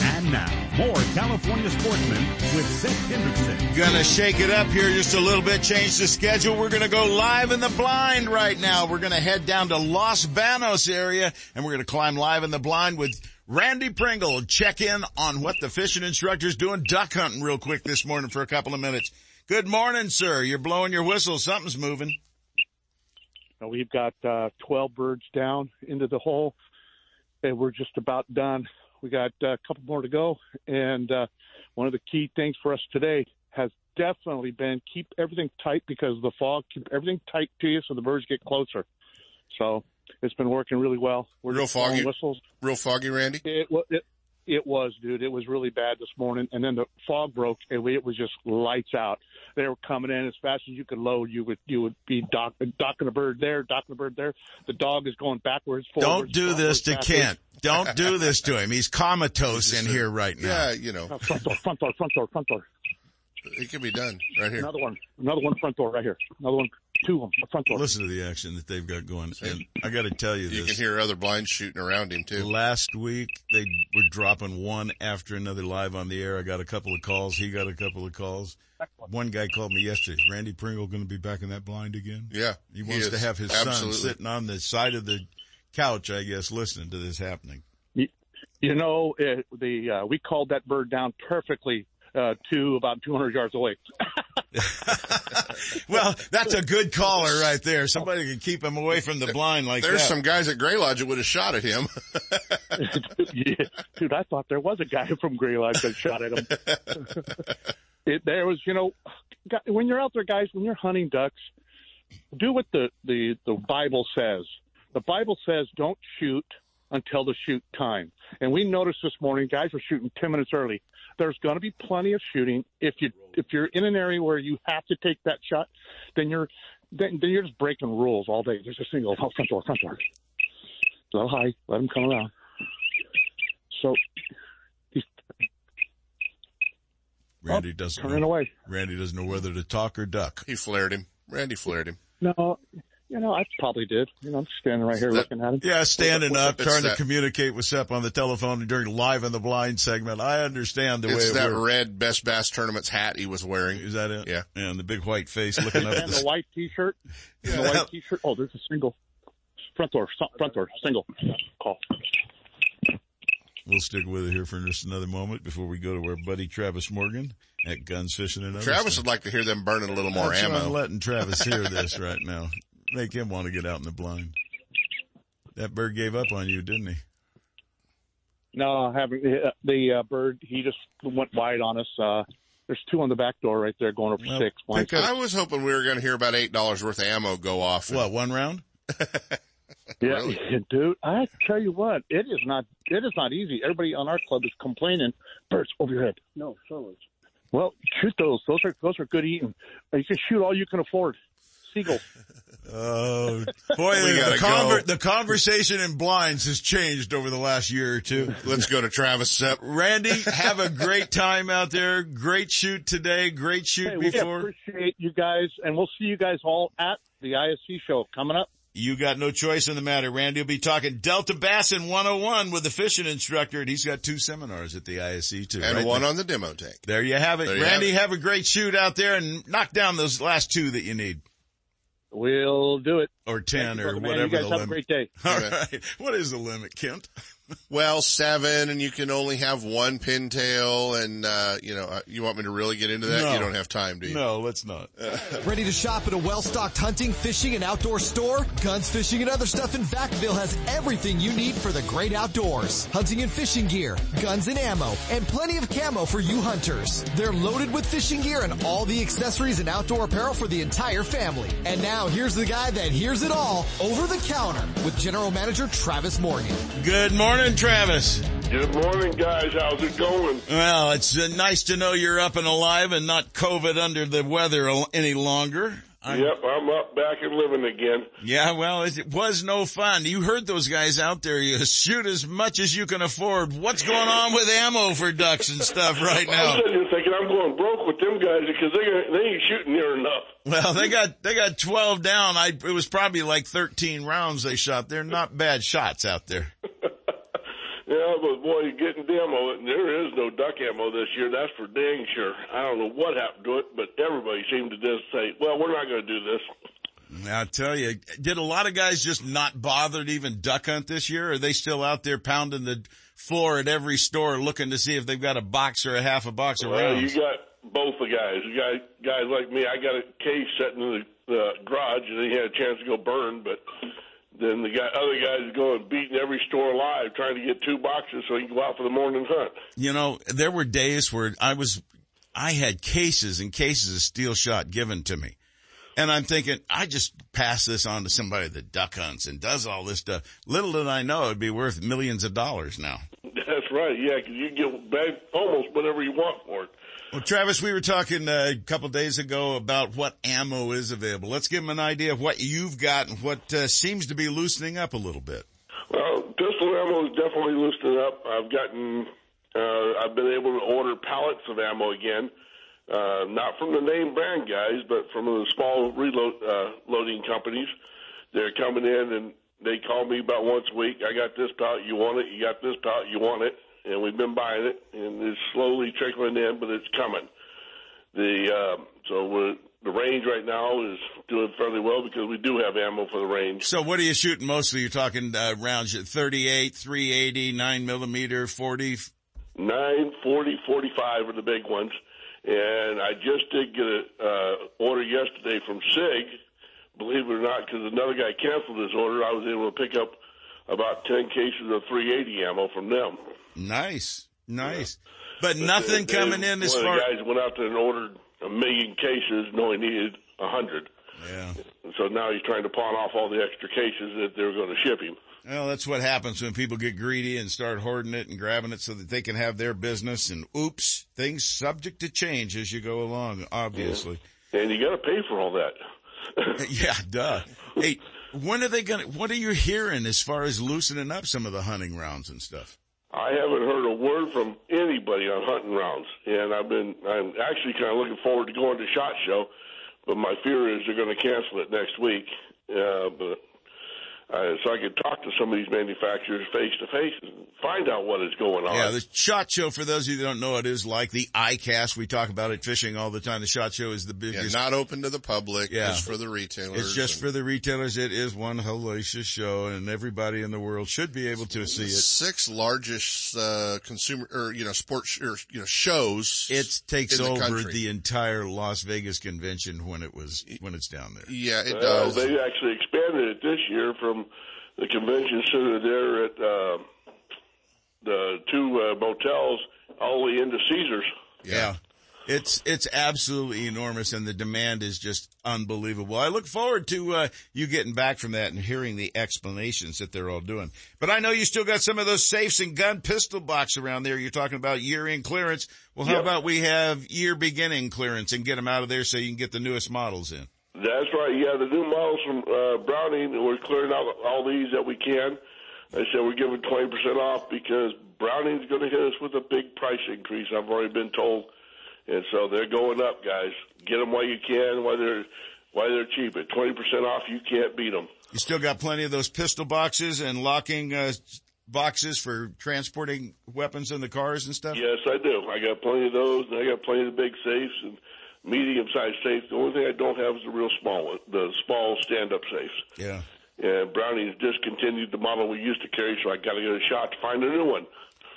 And now, more California sportsmen with Sep Hendrickson. Gonna shake it up here just a little bit, change the schedule. We're gonna go live in the blind right now. We're gonna head down to Los Banos area and we're gonna climb live in the blind with Randy Pringle. Check in on what the fishing instructor's doing duck hunting real quick this morning for a couple of minutes. Good morning, sir. You're blowing your whistle. Something's moving. We've got uh, 12 birds down into the hole, and we're just about done. We got uh, a couple more to go, and uh, one of the key things for us today has definitely been keep everything tight because of the fog. Keep everything tight to you so the birds get closer. So it's been working really well. We're Real foggy. Whistles. Real foggy, Randy. It, it it was, dude. It was really bad this morning, and then the fog broke, and we, it was just lights out. They were coming in as fast as you could load. You would you would be dock, docking a bird there, docking a bird there. The dog is going backwards, forwards. Don't do this to backwards, Kent. Don't do this to him. He's comatose in here right now. Yeah, you know. Uh, front door, front door, front door, front door. It can be done right here. Another one, another one, front door right here. Another one, two of them, front door. Listen to the action that they've got going. And I got to tell you, You this. can hear other blinds shooting around him too. Last week they were dropping one after another live on the air. I got a couple of calls. He got a couple of calls. One guy called me yesterday. Randy Pringle going to be back in that blind again? Yeah, He he wants to have his Absolutely. son sitting on the side of the couch, I guess, listening to this happening. You know, it, the uh, we called that bird down perfectly uh, to about 200 yards away. Well, that's a good caller right there. Somebody can keep him away from the blind like There's that. some guys at Gray Lodge that would have shot at him. yeah, dude, I thought there was a guy from Gray Lodge that shot at him. it, there was, you know, when you're out there, guys, when you're hunting ducks, do what the the the Bible says. The Bible says don't shoot until the shoot time. And we noticed this morning guys were shooting 10 minutes early. There's going to be plenty of shooting. If you if you're in an area where you have to take that shot, then you're then, then you're just breaking rules all day. There's a single oh, front door, front door. A little high. Let him come around. So he's Randy oh, doesn't turning know, away. Randy doesn't know whether to talk or duck. He flared him. Randy flared him. No, you know, I probably did. You know, I'm standing right here looking at him. Yeah, standing up, It's trying to communicate with Sep on the telephone during live in the blind segment. I understand the way It's it that works. red Best Bass Tournaments hat he was wearing. Is that it? Yeah. And the big white face looking up at and the the white T-shirt. And the white T-shirt. Oh, there's a single. Front door. Front door. Single. Call. We'll stick with it here for just another moment before we go to our buddy Travis Morgan at Guns Fishing and Other Travis Stuff. would like to hear them burning a little more That's why ammo. I'm letting Travis hear this right now. Make him want to get out in the blind. That bird gave up on you, didn't he? No, I haven't. uh, The uh, bird, he just went wide on us. Uh, there's two on the back door right there going up for six. One- I was hoping we were going to hear about eight dollars worth of ammo go off. What one round? Yeah, dude. I tell you what, it is not. It is not easy. Everybody on our club is complaining. Birds over your head. No, solos. Well, shoot those. Those are those are good eating. You can shoot all you can afford. Seagulls. Oh, boy, We the, conver- go. the conversation in blinds has changed over the last year or two. Let's go to Travis Sep. Randy, have a great time out there. Great shoot today. Great shoot Hey, we before. appreciate you guys, and we'll see you guys all at the ISE show coming up. You got no choice in the matter. Randy will be talking Delta Bassin 101 with the fishing instructor, and he's got two seminars at the ISE too. And right? one on the demo tank. There you have it. You Randy, have have, a great shoot out there and knock down those last two that you need. We'll do it. Or 10 or whatever You guys the have a limit. great day. All right. What is the limit, Kent? Well, seven, and you can only have one pintail, and uh, you know, uh, you want me to really get into that? No. You don't have time, do you? No, let's not. Ready to shop at a well-stocked hunting, fishing, and outdoor store? Guns Fishing and Other Stuff in Vacaville has everything you need for the great outdoors. Hunting and fishing gear, guns and ammo, and plenty of camo for you hunters. They're loaded with fishing gear and all the accessories and outdoor apparel for the entire family. And now here's the guy that hears it all over the counter with General Manager Travis Morgan. Good morning, Travis. Good morning, guys. How's it going? Well, it's uh, nice to know you're up and alive and not COVID under the weather any longer. I'm- Yep, I'm up, back and living again. Yeah, well, it was no fun. You heard those guys out there. You shoot as much as you can afford. What's going on with ammo for ducks and stuff right now? I'm sitting thinking I'm going broke with them guys because they they ain't shooting near enough. Well, they got they got twelve down. I it was probably like thirteen rounds they shot. They're not bad shots out there. Yeah, but boy, you're getting demo. There is no duck ammo this year. That's for dang sure. I don't know what happened to it, but everybody seemed to just say, "Well, we're not going to do this." I tell you, did a lot of guys just not bother to even duck hunt this year? Or are they still out there pounding the floor at every store looking to see if they've got a box or a half a box of Well, you got both the guys. You got guys like me. I got a case sitting in the uh, garage, and he had a chance to go burn. But then the guy, other guys going beating every store alive, trying to get two boxes so he can go out for the morning hunt. You know, there were days where I was, I had cases and cases of steel shot given to me. And I'm thinking, I just pass this on to somebody that duck hunts and does all this stuff. Little did I know it'd be worth millions of dollars now. That's right. Yeah, because you can get almost whatever you want for it. Well, Travis, we were talking uh, a couple days ago about what ammo is available. Let's give them an idea of what you've got and what uh, seems to be loosening up a little bit. Well, pistol ammo is definitely loosening up. I've gotten, uh, I've been able to order pallets of ammo again. Uh, not from the name brand guys, but from the small reload, uh, loading companies. They're coming in and they call me about once a week. I got this pallet, you want it? You got this pallet, you want it? And we've been buying it, and it's slowly trickling in, but it's coming. The uh, so we're, the range right now is doing fairly well because we do have ammo for the range. So what are you shooting mostly? You're talking uh, rounds at 38, 380, 9 millimeter, 40. Nine, forty, forty-five are the big ones. And I just did get an uh, order yesterday from SIG, believe it or not, because another guy canceled his order. I was able to pick up about 10 cases of 380 ammo from them. Nice, nice. But But nothing they- coming in as one far. the guys went out there and ordered a million cases, knowing he needed a hundred. Yeah. So now he's trying to pawn off all the extra cases that they're going to ship him. Well, that's what happens when people get greedy and start hoarding it and grabbing it so that they can have their business. And oops, things subject to change as you go along, obviously. And you got to pay for all that. yeah, duh. Hey, when are they gonna? What are you hearing as far as loosening up some of the hunting rounds and stuff? I haven't heard a word from anybody on hunting rounds, and I've been. I'm actually kind of looking forward to going to Shot Show, but my fear is they're going to cancel it next week. Uh, but uh, so I could talk to some of these manufacturers face to face and find out what is going on. Yeah, the SHOT Show, for those of you that don't know, it is like the ICAST. We talk about it fishing all the time. The SHOT Show is the Yeah, biggest. not open to the public. Yeah. Just for the retailers. It's just and for the retailers. It is one hellacious show, and everybody in the world should be able to see the it. sixth largest uh, consumer or you know sports sh- or you know shows. It takes in the over country. the entire Las Vegas convention when it was when it's down there. Yeah, it well, does. they actually expanded it this year from the convention center there at uh, the two uh, motels all the way into Caesars. Yeah. It's it's absolutely enormous, and the demand is just unbelievable. I look forward to uh, you getting back from that and hearing the explanations that they're all doing. But I know you still got some of those safes and gun pistol box around there. You're talking about year end clearance. Well, how Yeah. about we have year beginning clearance and get them out of there so you can get the newest models in? That's right. Yeah, the new models from uh, Browning, we're clearing out all these that we can. I said we're giving 20% off because Browning's going to hit us with a big price increase. I've already been told. And so they're going up, guys. Get them while you can, while they're, while they're cheap. At 20% off, you can't beat them. You still got plenty of those pistol boxes and locking uh, boxes for transporting weapons in the cars and stuff. Yes, I do. I got plenty of those, and I got plenty of the big safes and medium-sized safes. The only thing I don't have is the real small one, the small stand-up safes. Yeah. And Browning's discontinued the model we used to carry, so I got to get a shot to find a new one.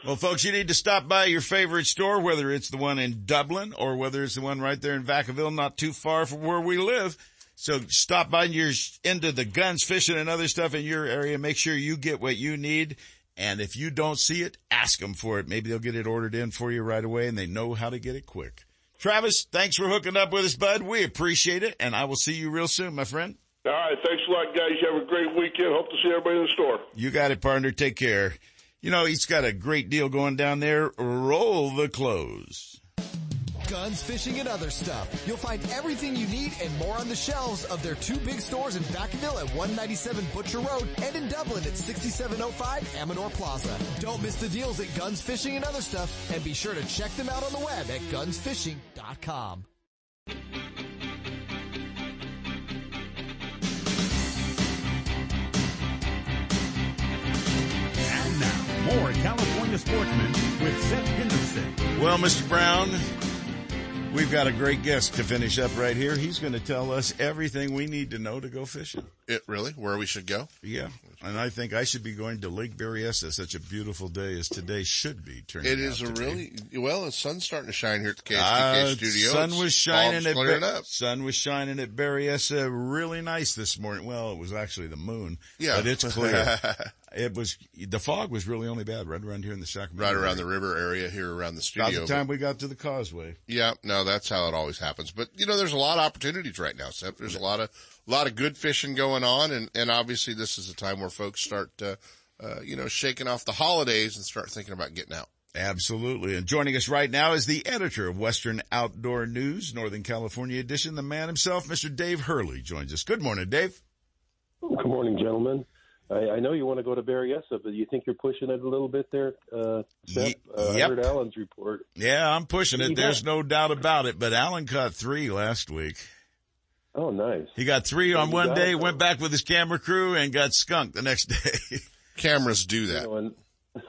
Well, folks, you need to stop by your favorite store, whether it's the one in Dublin or whether it's the one right there in Vacaville, not too far from where we live. So stop by and you're into the guns, fishing and other stuff in your area. Make sure you get what you need. And if you don't see it, ask them for it. Maybe they'll get it ordered in for you right away and they know how to get it quick. Travis, thanks for hooking up with us, bud. We appreciate it. And I will see you real soon, my friend. All right, thanks a lot, guys. You have a great weekend. Hope to see everybody in the store. You got it, partner. Take care. You know, he's got a great deal going down there. Roll the clothes. Guns, fishing, and other stuff. You'll find everything you need and more on the shelves of their two big stores in Vacaville at 197 Butcher Road and in Dublin at 6705 Amador Plaza. Don't miss the deals at Guns, Fishing, and other stuff and be sure to check them out on the web at gunsfishing.com. And now, more California sportsmen with Sep Hendrickson. Well, Mr. Brown, we've got a great guest to finish up right here. He's going to tell us everything we need to know to go fishing. It really where we should go. Yeah, and I think I should be going to Lake Berryessa. Such a beautiful day as today should be. Turning It is a to be. really well. The sun's starting to shine here at the KSTK Uh, studio. Sun It's- was shining at up. sun was shining at Berryessa really nice this morning. Well, it was actually the moon. Yeah. but it's clear. it was the fog was really only bad right around here in the Sacramento. Right around the river area here around the About studio. the time we got to the causeway. Yeah, no, that's how it always happens. But you know, there's a lot of opportunities right now, Sep. There's a lot of a lot of good fishing going on, and and obviously this is a time where folks start, uh, uh, you know, shaking off the holidays and start thinking about getting out. Absolutely. And joining us right now is the editor of Western Outdoor News, Northern California edition, the man himself, Mr. Dave Hurley joins us. Good morning, Dave. Good morning, gentlemen. I, I know you want to go to Berryessa, but you think you're pushing it a little bit there, uh, Sep? Ye- Uh, I yep. heard Alan's report. Yeah, I'm pushing it. Yeah. There's no doubt about it. But Allen caught three last week. Oh, nice. He got three on You one day, it. went back with his camera crew and got skunked the next day. Cameras do that. You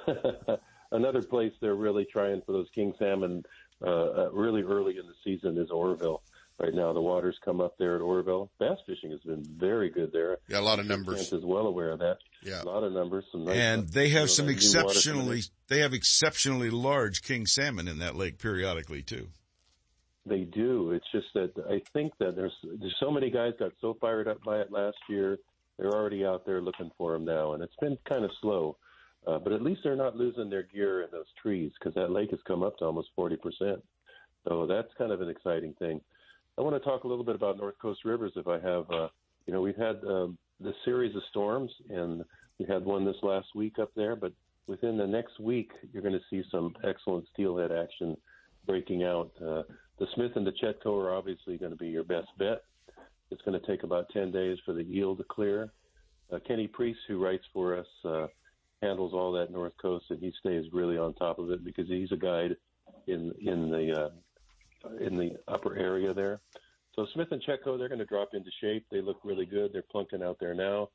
know, another place they're really trying for those king salmon uh, uh, really early in the season is Oroville. Right now, the waters come up there at Oroville. Bass fishing has been very good there. Yeah, a lot of numbers. Is well aware of that. Yeah. a lot of numbers. Some nice and they you have know, some that new water coming in. exceptionally, they have exceptionally large king salmon in that lake periodically too. They do. It's just that I think that there's there's so many guys got so fired up by it last year. They're already out there looking for them now, and it's been kind of slow. Uh, but at least they're not losing their gear in those trees because that lake has come up to almost forty percent. So that's kind of an exciting thing. I want to talk a little bit about North Coast rivers if I have. Uh, you know, we've had um, the series of storms, and we had one this last week up there. But within the next week, you're going to see some excellent steelhead action breaking out. Uh, the Smith and the Chetco are obviously going to be your best bet. It's going to take about 10 days for the yield to clear. Uh, Kenny Priest, who writes for us, uh, handles all that North Coast, and he stays really on top of it because he's a guide in in the uh, in the upper area there. So Smith and Chetco, they're going to drop into shape. They look really good. They're plunking out there now.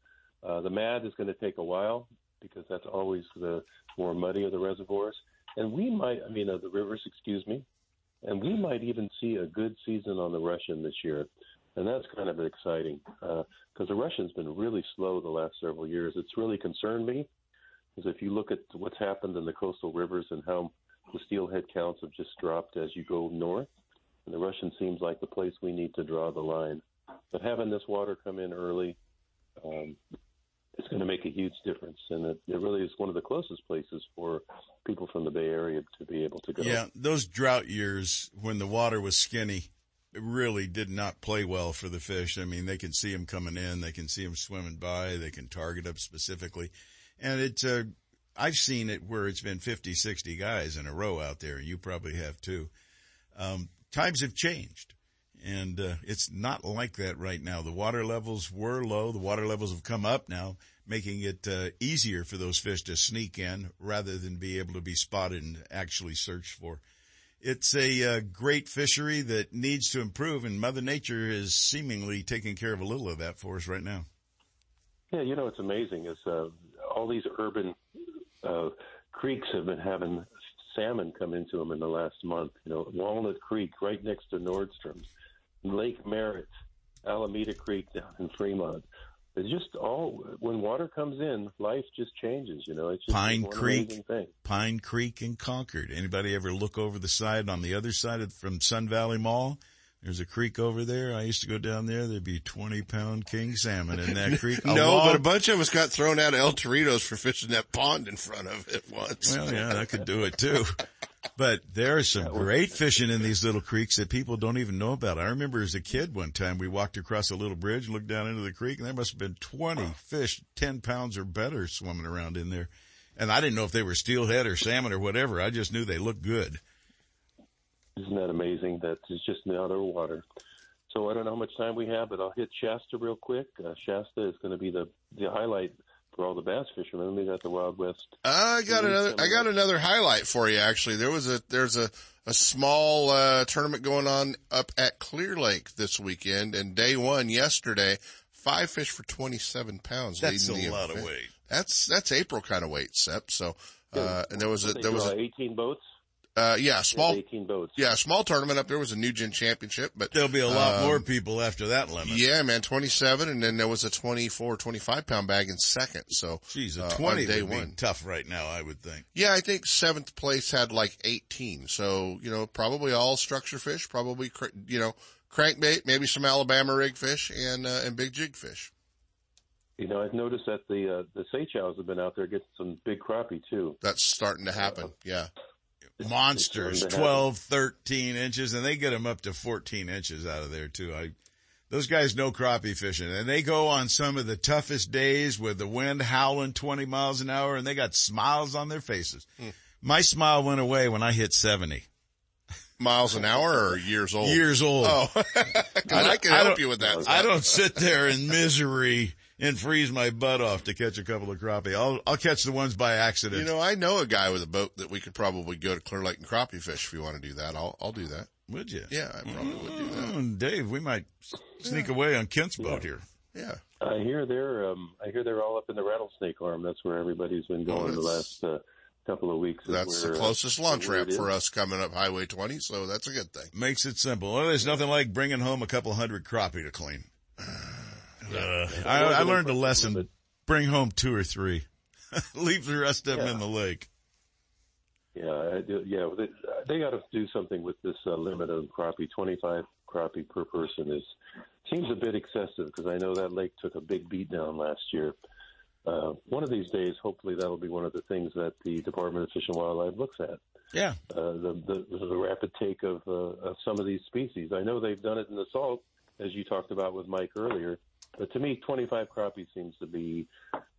Uh, the Mad is going to take a while because that's always the more muddy of the reservoirs. And we might, I mean, uh, the rivers, excuse me, and we might even see a good season on the Russian this year. And that's kind of exciting because uh, the Russian's been really slow the last several years. It's really concerned me because if you look at what's happened in the coastal rivers and how the steelhead counts have just dropped as you go north, and the Russian seems like the place we need to draw the line. But having this water come in early, um, it's going to make a huge difference, and it, it really is one of the closest places for people from the Bay Area to be able to go. Yeah, those drought years when the water was skinny, it really did not play well for the fish. I mean, they can see them coming in, they can see them swimming by, they can target them specifically, and it's uh, I've seen it where it's been 50, 60 guys in a row out there, you probably have too. Um, times have changed. And uh, it's not like that right now. The water levels were low. The water levels have come up now, making it uh, easier for those fish to sneak in rather than be able to be spotted and actually searched for. It's a uh, great fishery that needs to improve, and Mother Nature is seemingly taking care of a little of that for us right now. Yeah, you know what's amazing is uh, all these urban uh, creeks have been having salmon come into them in the last month. You know, Walnut Creek right next to Nordstrom's, Lake Merritt, Alameda Creek down in Fremont. It's just all when water comes in, life just changes. You know, it's just Pine Creek. Pine Creek in Concord. Anybody ever look over the side on the other side of, from Sun Valley Mall? There's a creek over there. I used to go down there. There'd be 20 pound king salmon in that creek. no, Along- but a bunch of us got thrown out of El Torito's for fishing that pond in front of it once. Well, yeah, that could do it too. But there is some great fishing in these little creeks that people don't even know about. I remember as a kid one time we walked across a little bridge, looked down into the creek, and there must have been 20 fish, 10 pounds or better swimming around in there. And I didn't know if they were steelhead or salmon or whatever. I just knew they looked good. Isn't that amazing? That it's just out of water. So I don't know how much time we have, but I'll hit Shasta real quick. Uh, Shasta is going to be the the highlight for all the bass fishermen. We got the Wild West. I got another. I got another highlight for you. Actually, there was a there's a a small uh, tournament going on up at Clear Lake this weekend, and day one yesterday, five fish for twenty seven pounds. That's a the lot of weight. That's that's April kind of weight, Sep. So, uh, and there was a there was draw a 18 boats. Uh, yeah small 18 boats. yeah small tournament up there was a New Gen Championship, but There'll be a lot um, more people after that limit. Yeah, man, 27, and then there was a 24, 25 pound bag in second. So, Geez, a uh, 20 on day would be one. tough right now, I would think. Yeah, I think seventh place had like 18. So, you know, probably all structure fish, probably, cr- you know, crankbait, maybe some Alabama rig fish and, uh, and big jig fish. You know, I've noticed that the uh, the Seychelles have been out there getting some big crappie too. That's starting to happen. Yeah. Monsters, It's 12, 13 inches, and they get them up to 14 inches out of there too. I, those guys know crappie fishing and they go on some of the toughest days with the wind howling 20 miles an hour and they got smiles on their faces. Hmm. My smile went away when I hit 70. Miles an hour or years old? Years old. Oh, 'Cause I, can help you with that. I don't sit there in misery and freeze my butt off to catch a couple of crappie. I'll, I'll catch the ones by accident. You know, I know a guy with a boat that we could probably go to Clear Lake and crappie fish if you want to do that. I'll, I'll do that. Would you? Yeah, I probably would do that. Mm, Dave, we might sneak away on Kent's boat here. Yeah. I hear they're um, I hear they're all up in the rattlesnake arm. That's where everybody's been going the last uh, couple of weeks. That's where, the uh, closest launch ramp for us coming up Highway 20, so that's a good thing. Makes it simple. Well, there's nothing like bringing home a couple hundred crappie to clean. Uh, I, I learned a lesson. Bring home two or three. Leave the rest of them in the lake. Yeah, I do- yeah. They, they got to do something with this uh, limit of crappie. Twenty-five crappie per person is seems a bit excessive because I know that lake took a big beat down last year. Uh, one of these days, hopefully, that'll be one of the things that the Department of Fish and Wildlife looks at. Yeah. Uh, the, the the rapid take of uh, of some of these species. I know they've done it in the salt, as you talked about with Mike earlier. But to me, 25 crappie seems to be.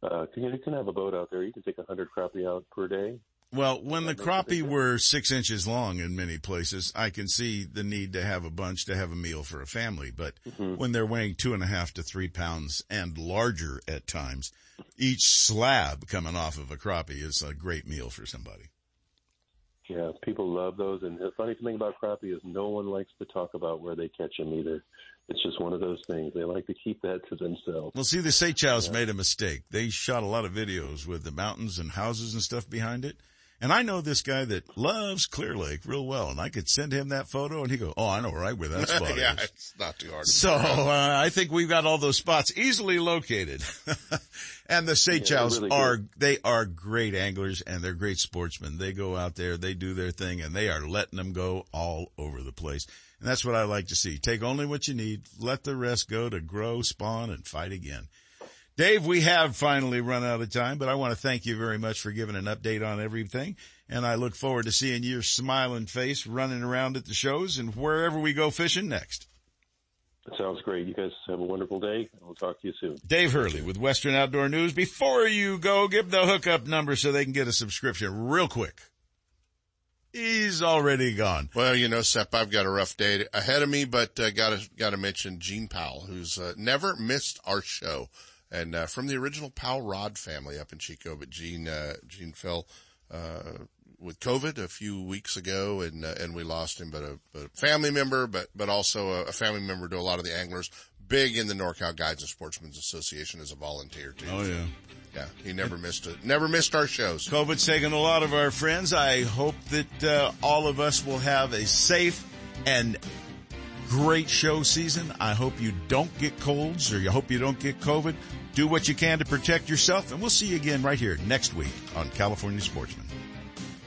Uh, you can have a boat out there. You can take 100 crappie out per day. Well, when the crappie were six inches long in many places, I can see the need to have a bunch to have a meal for a family. But Mm-hmm. when they're weighing two and a half to three pounds and larger at times, each slab coming off of a crappie is a great meal for somebody. Yeah, people love those. And the funny thing about crappie is no one likes to talk about where they catch them either. It's just one of those things. They like to keep that to themselves. Well, see, the Seychelles made a mistake. They shot a lot of videos with the mountains and houses and stuff behind it. And I know this guy that loves Clear Lake real well, and I could send him that photo, and he go, "Oh, I know right where that spot yeah, is." it's not too hard. So figure uh, I think we've got all those spots easily located. and the Seychelles really are good. they are great anglers and they're great sportsmen. They go out there, they do their thing, and they are letting them go all over the place. And that's what I like to see. Take only what you need, let the rest go to grow, spawn, and fight again. Dave, we have finally run out of time, but I want to thank you very much for giving an update on everything. And I look forward to seeing your smiling face running around at the shows and wherever we go fishing next. That sounds great. You guys have a wonderful day. We'll talk to you soon. Dave Hurley with Western Outdoor News. Before you go, give the hookup number so they can get a subscription real quick. He's already gone. Well, you know, Sep, I've got a rough day ahead of me, but uh, gotta gotta mention Gene Powell, who's uh, never missed our show, and uh, from the original Powell Rod family up in Chico. But Gene uh, Gene fell uh, with COVID a few weeks ago, and uh, and we lost him. But a, a family member, but but also a, a family member to a lot of the anglers. Big in the NorCal Guides and Sportsmen's Association as a volunteer too. Oh, yeah. yeah. He never missed it. Never missed our shows. COVID's taken a lot of our friends. I hope that uh, all of us will have a safe and great show season. I hope you don't get colds or you hope you don't get COVID. Do what you can to protect yourself and we'll see you again right here next week on California Sportsman.